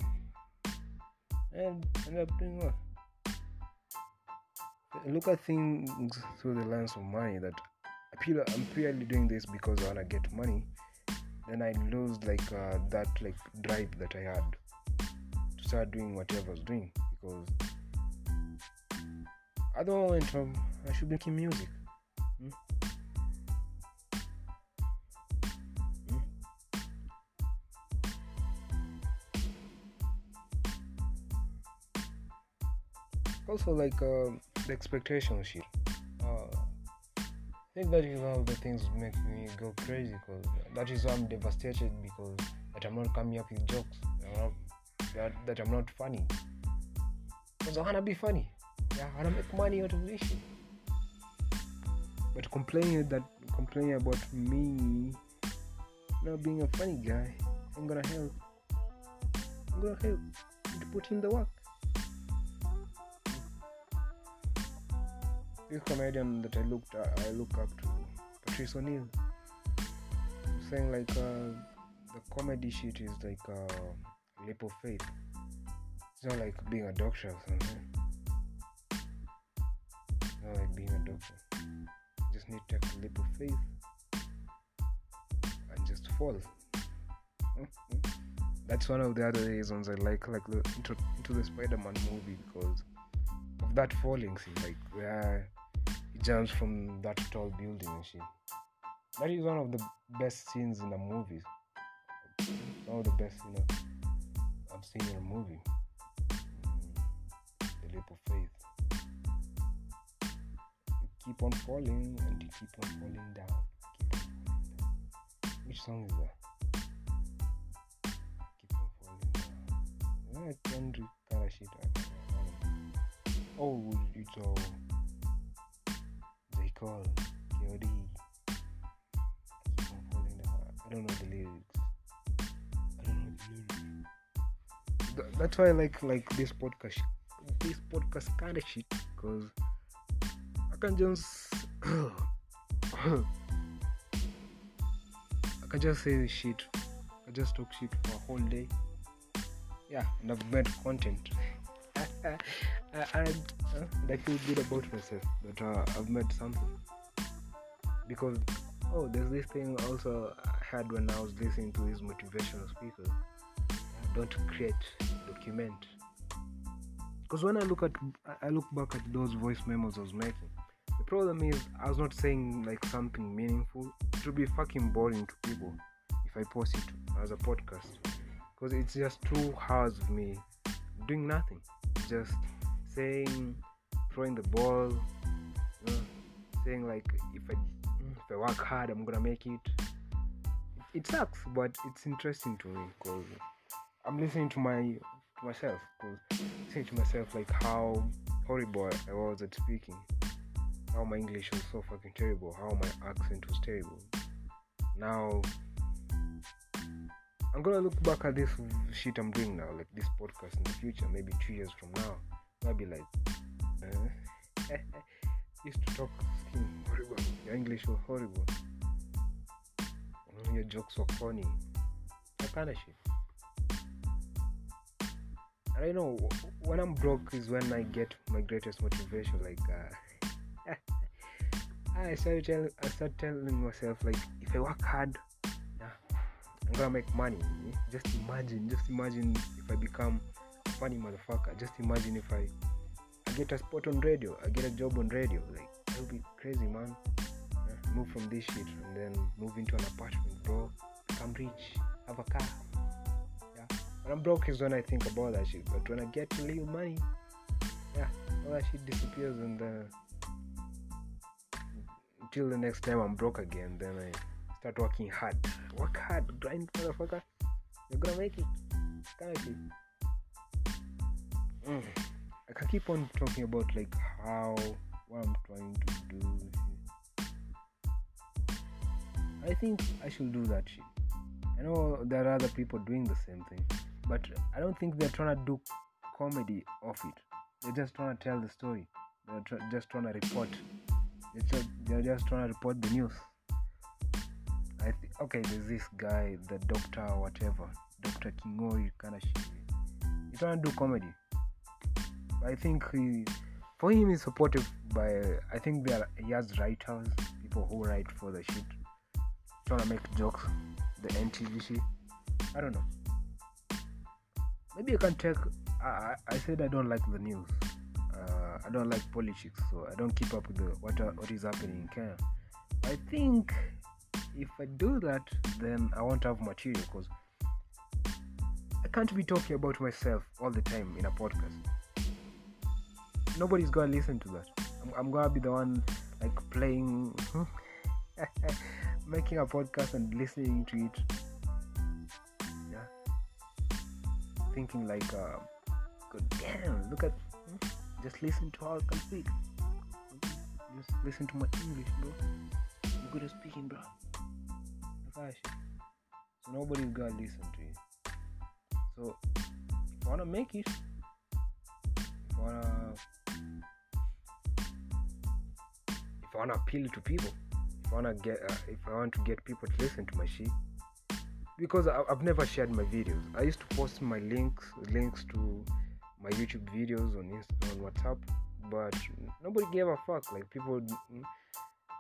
and end up doing what look at things through the lens of money that I'm purely doing this because I want to get money, then I lose like uh, that like drive that I had to start doing whatever I was doing because at the moment um, I should be making music. Hmm? Hmm? Also, like. Uh, expectation shit. Uh, I think that is one of the things making me go crazy because that is why I'm devastated because that I'm not coming up with jokes. Not, that, that I'm not funny. Because I wanna be funny. Yeah, I wanna make money out of this shit. But complaining that complaining about me not being a funny guy ain't gonna help. I'm gonna help to put in the work. This comedian that I looked at, I look up to, Patrice O'Neal, saying like uh, the comedy shit is like a uh, leap of faith. It's not like being a doctor or something. It's not like being a doctor. You just need to take a leap of faith and just fall. (laughs) That's one of the other reasons I like like the into, into the Spider-Man movie because of that falling scene, like where jumps from that tall building and shit. That is one of the best scenes in the movie. One of the best, you know, I've seen in a movie. The leap of faith. You keep on falling and you keep on falling down. Keep on falling down. Which song is that? Keep on falling down. Yeah, Kendrick kind of shit. Oh, it's all. Cole KOD. Keep on falling down. I don't know the lyrics. I don't know the lyrics. that's why I like like this podcast. This podcast kind of shit because I can just (coughs) I can just say this shit. I just talk shit for a whole day. Yeah, and I've made content. And, uh, and I feel good about myself that uh, I've made something. Because oh, there's this thing also I had when I was listening to these motivational speakers. Don't create, document. Because when I look at, I look back at those voice memos I was making. The problem is I was not saying like something meaningful. It would be fucking boring to people if I post it as a podcast. Because it's just two hours of me doing nothing, just saying, throwing the ball, you know, saying like if I if I work hard, I'm gonna make it. It sucks, but it's interesting to me because I'm listening to my to myself. Because listening to myself like how horrible I was at speaking, how my English was so fucking terrible, how my accent was terrible. Now I'm gonna look back at this shit I'm doing now, like this podcast in the future, maybe two years from now. I'll be like, uh, (laughs) used to talk horrible. Your English was horrible. Your jokes were funny. That kind of shit. And I know when I'm broke is when I get my greatest motivation. Like, uh, (laughs) I started telling, I started telling myself like, if I work hard, I'm gonna make money. Just imagine, just imagine if I become a funny motherfucker. Just imagine if I, I get a spot on radio, I get a job on radio. Like, that'll be crazy, man. Move from this shit and then move into an apartment, bro. Become rich, have a car. Yeah. When I'm broke is when I think about that shit. But when I get a little money, yeah, all that shit disappears and uh, until the next time I'm broke again, then I start working hard. Work hard, grind, motherfucker. You're gonna make it. Of. Mm. I can keep on talking about like how what I'm trying to do. I think I should do that shit. I know there are other people doing the same thing, but I don't think they're trying to do comedy of it. They're just trying to tell the story. They're tr- just trying to report. They're, tr- they're just trying to report the news. Okay, there's this guy, the doctor, whatever, Doctor Kingori, kind of shit. He's trying to do comedy. I think he, for him, he's supported by. I think there he has writers, people who write for the shit, trying to make jokes, the NTV shit. I don't know. Maybe you can check. I, I said I don't like the news. Uh, I don't like politics, so I don't keep up with the, what what is happening in Kenya. I think if I do that, then I won't have material because I can't be talking about myself all the time in a podcast. Nobody's gonna listen to that. I'm, I'm gonna be the one like playing, (laughs) making a podcast and listening to it. Yeah, thinking like, uh, God damn, look at, just listen to how I can speak. Just listen to my English, bro. I'm good at speaking, bro. Gosh. So nobody's gonna listen to you. So if I wanna make it, if I wanna if I wanna appeal to people, if I wanna get uh, if I want to get people to listen to my shit, because I, I've never shared my videos. I used to post my links links to my YouTube videos on Inst- on WhatsApp, but nobody gave a fuck. Like people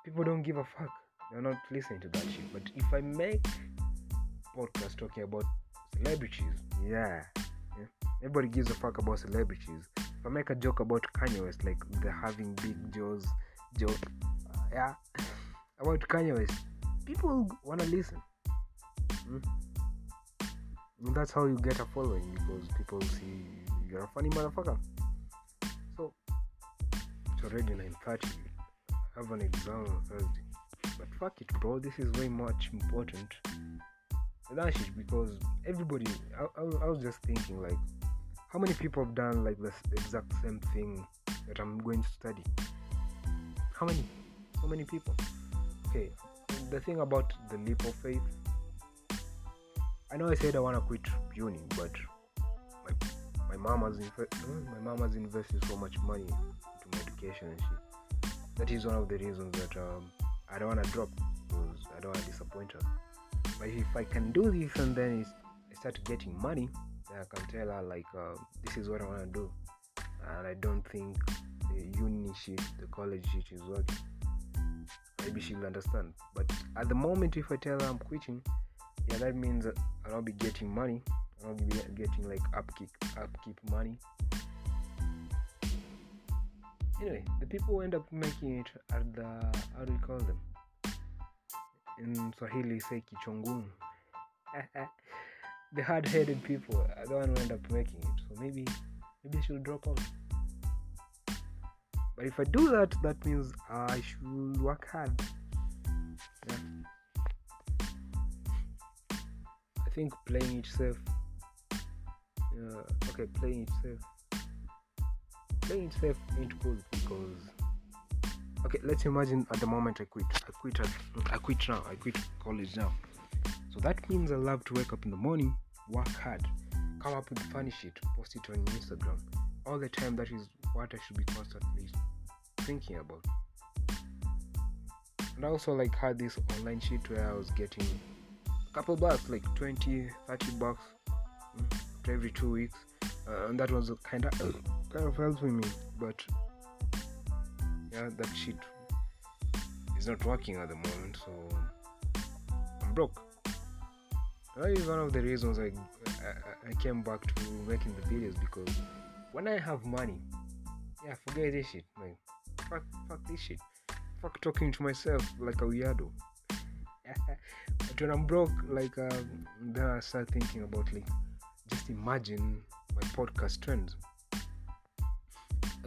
people don't give a fuck. They're not listening to that shit. But if I make podcast talking about celebrities, yeah, yeah, everybody gives a fuck about celebrities. If I make a joke about Kanye West, like the having big jaws joke, uh, yeah, (laughs) about Kanye West, people wanna listen. Mm? That's how you get a following because people see you're a funny motherfucker. So it's already 9:30. I have an exam on Thursday. But fuck it, bro. This is way much important that shit because everybody. I, I, I was just thinking like, how many people have done like the exact same thing that I'm going to study? How many? So many people. Okay. The thing about the leap of faith. I know I said I wanna quit uni, but my my mom has inv- my mom has invested so much money into my education and shit. That is one of the reasons that um, I don't want to drop because I don't want to disappoint her. But if I can do this and then I start getting money, then I can tell her like uh, this is what I want to do. and I don't think the uni shit, the college shit is working. Maybe she'll understand. But at the moment, if I tell her I'm quitting, yeah, that means I'll not be getting money. I'll not be getting like upkeep, upkeep money. Anyway, the people who end up making it are the how do you call them? In Swahili, say kichongumu. (laughs) the hard-headed people are the one who end up making it. So maybe, maybe I should drop out. But if I do that, that means I should work hard. Yeah. I think playing it safe. Uh, okay, playing it safe. Playing safe ain't because. Okay, let's imagine at the moment I quit. I quit. I quit now. I quit college now. So that means I love to wake up in the morning, work hard, come up with funny shit, post it on Instagram. All the time, that is what I should be constantly thinking about. And I also like had this online shit where I was getting a couple bucks, like 20, 30 bucks mm, every two weeks. Uh, and that was kind of kind of helping me, but yeah, that shit is not working at the moment, so I'm broke. That is one of the reasons I, I, I came back to making the videos because when I have money, yeah, forget this shit. Like, fuck, fuck this shit. Fuck talking to myself like a weirdo. (laughs) but when I'm broke, like, um, then I start thinking about like, just imagine my podcast trends.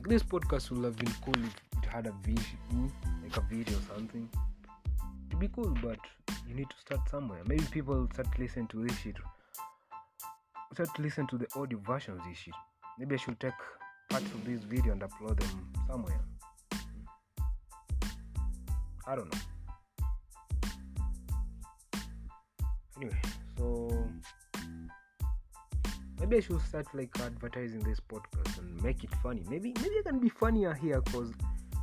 Like this podcast would have been cool if it had a vision, hmm, like a video or something. It'd be cool, but you need to start somewhere. Maybe people start listening to this shit. Start to listen to the audio version of this shit. Maybe I should take parts of this video and upload them somewhere. I don't know. Anyway, so maybe I should start like advertising this podcast and make it funny. Maybe maybe I can be funnier here because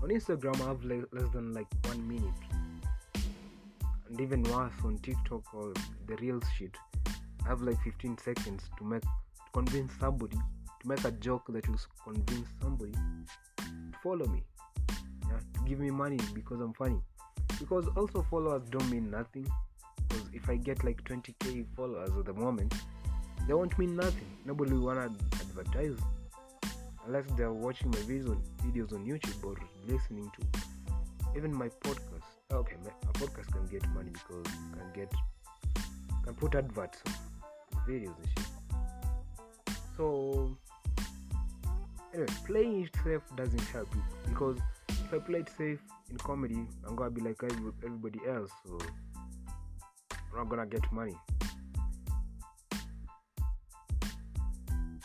on Instagram I have like less than like one minute and even worse on TikTok or the real shit, I have like 15 seconds to make to convince somebody to make a joke that will convince somebody to follow me, yeah, to give me money because I'm funny. Because also followers don't mean nothing. Because if I get like 20k followers at the moment, they won't mean nothing. Nobody will wanna advertise unless they're watching my videos on YouTube or listening to even my podcast. Ah, okay a podcast can get money because you can get can put adverts on videos and shit. So anyway playing it safe doesn't help you because if i play it safe in comedy i'm gonna be like everybody else so i'm not gonna get money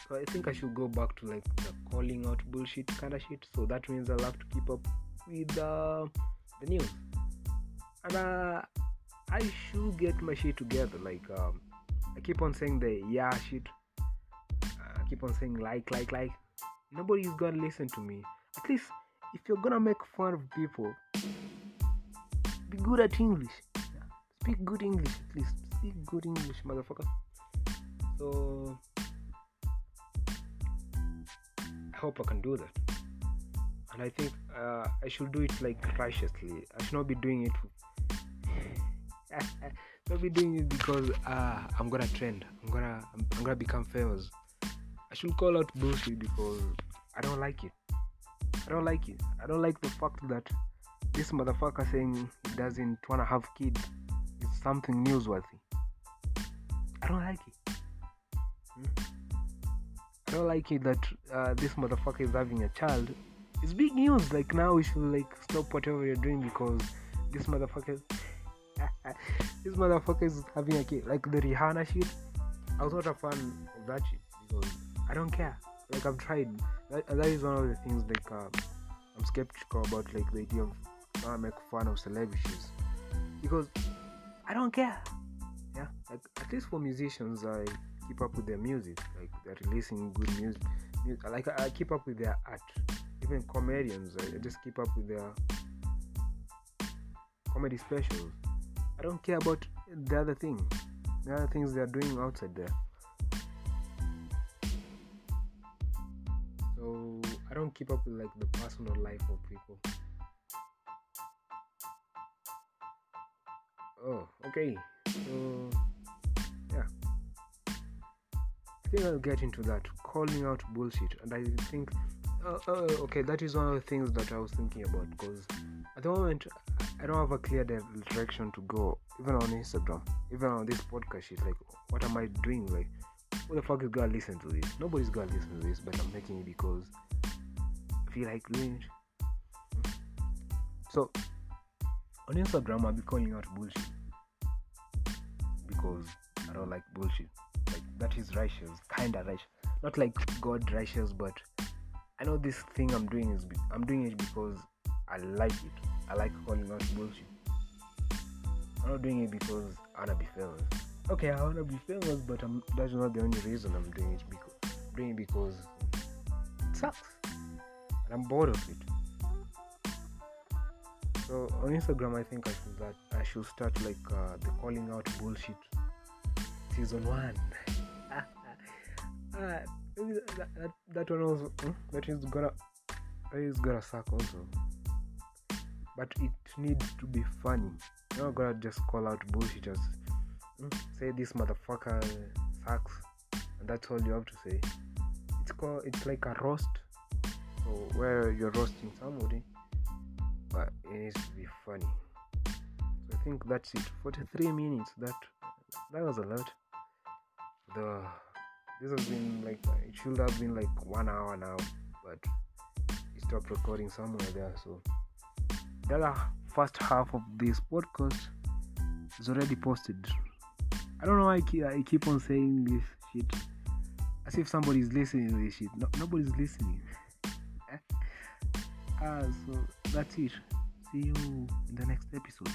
so i think i should go back to like the calling out bullshit kind of shit so that means i'll have to keep up with uh, the news and uh, I should get my shit together. Like um, I keep on saying the yeah shit. I keep on saying like like like. Nobody's gonna listen to me. At least if you're gonna make fun of people, be good at English. Speak good English at least. Speak good English, motherfucker. So hope I can do that. And I think uh, I should do it like righteously. I should not be doing it (laughs) not be doing it because uh, I'm gonna trend. I'm gonna I'm, gonna become famous. I should call out bullshit because I don't like it. I don't like it. I don't like the fact that this motherfucker saying he doesn't wanna have kids is something newsworthy. I don't like it. Don't like it that uh, this motherfucker is having a child. It's big news. Like now we should like stop whatever you're doing because this motherfucker (laughs) this motherfucker is having a kid. Like the Rihanna shit. I was not a fan of that shit because I don't care. Like I've tried. That, that is one of the things like uh, I'm skeptical about like the idea of uh, make fun of celebrities because I don't care. Yeah, like at least for musicians, I keep up with their music. Like they're releasing good music. Like I keep up with their art. Even comedians, I just keep up with their comedy specials. I don't care about the other thing, the other things they are doing outside there. So I don't keep up with like the personal life of people. Oh, okay. So think I'll get into that. Calling out bullshit. And I think uh, uh, okay, that is one of the things that I was thinking about because at the moment I don't have a clear direction to go. Even on Instagram, even on this podcast shit, like what am I doing? Like who the fuck is gonna listen to this? Nobody's gonna listen to this, but I'm making it because I feel like doing. So on Instagram, I'll be calling out bullshit because I don't like bullshit. Like that is righteous, kinda righteous, not like God righteous, but I know this thing I'm doing is I'm doing it because I like it. I like calling out bullshit. I'm not doing it because I wanna be famous. Okay, I wanna be famous, but I'm, that's not the only reason I'm doing it. Because doing it because it sucks, and I'm bored of it. So on Instagram, I think I should that I should start like uh, the calling out bullshit season one. Uh, that, that, that one also hmm, that is gonna that is gonna suck also. But it needs to be funny. You're not gonna just call out bullshit just hmm, say this motherfucker sucks and that's all you have to say. It's called it's like a roast. So where you're roasting somebody but it needs to be funny. So i think that's it. 43 minutes. That that was a lot. The this has been like it should have been like one hour now but it stopped recording somewhere there so. The first half of this podcast is already posted. I don't know why i keep, on saying this shit as if somebody's listening to this shit. No, nobody's listening. (laughs) Ah so that's it. See you in the next episode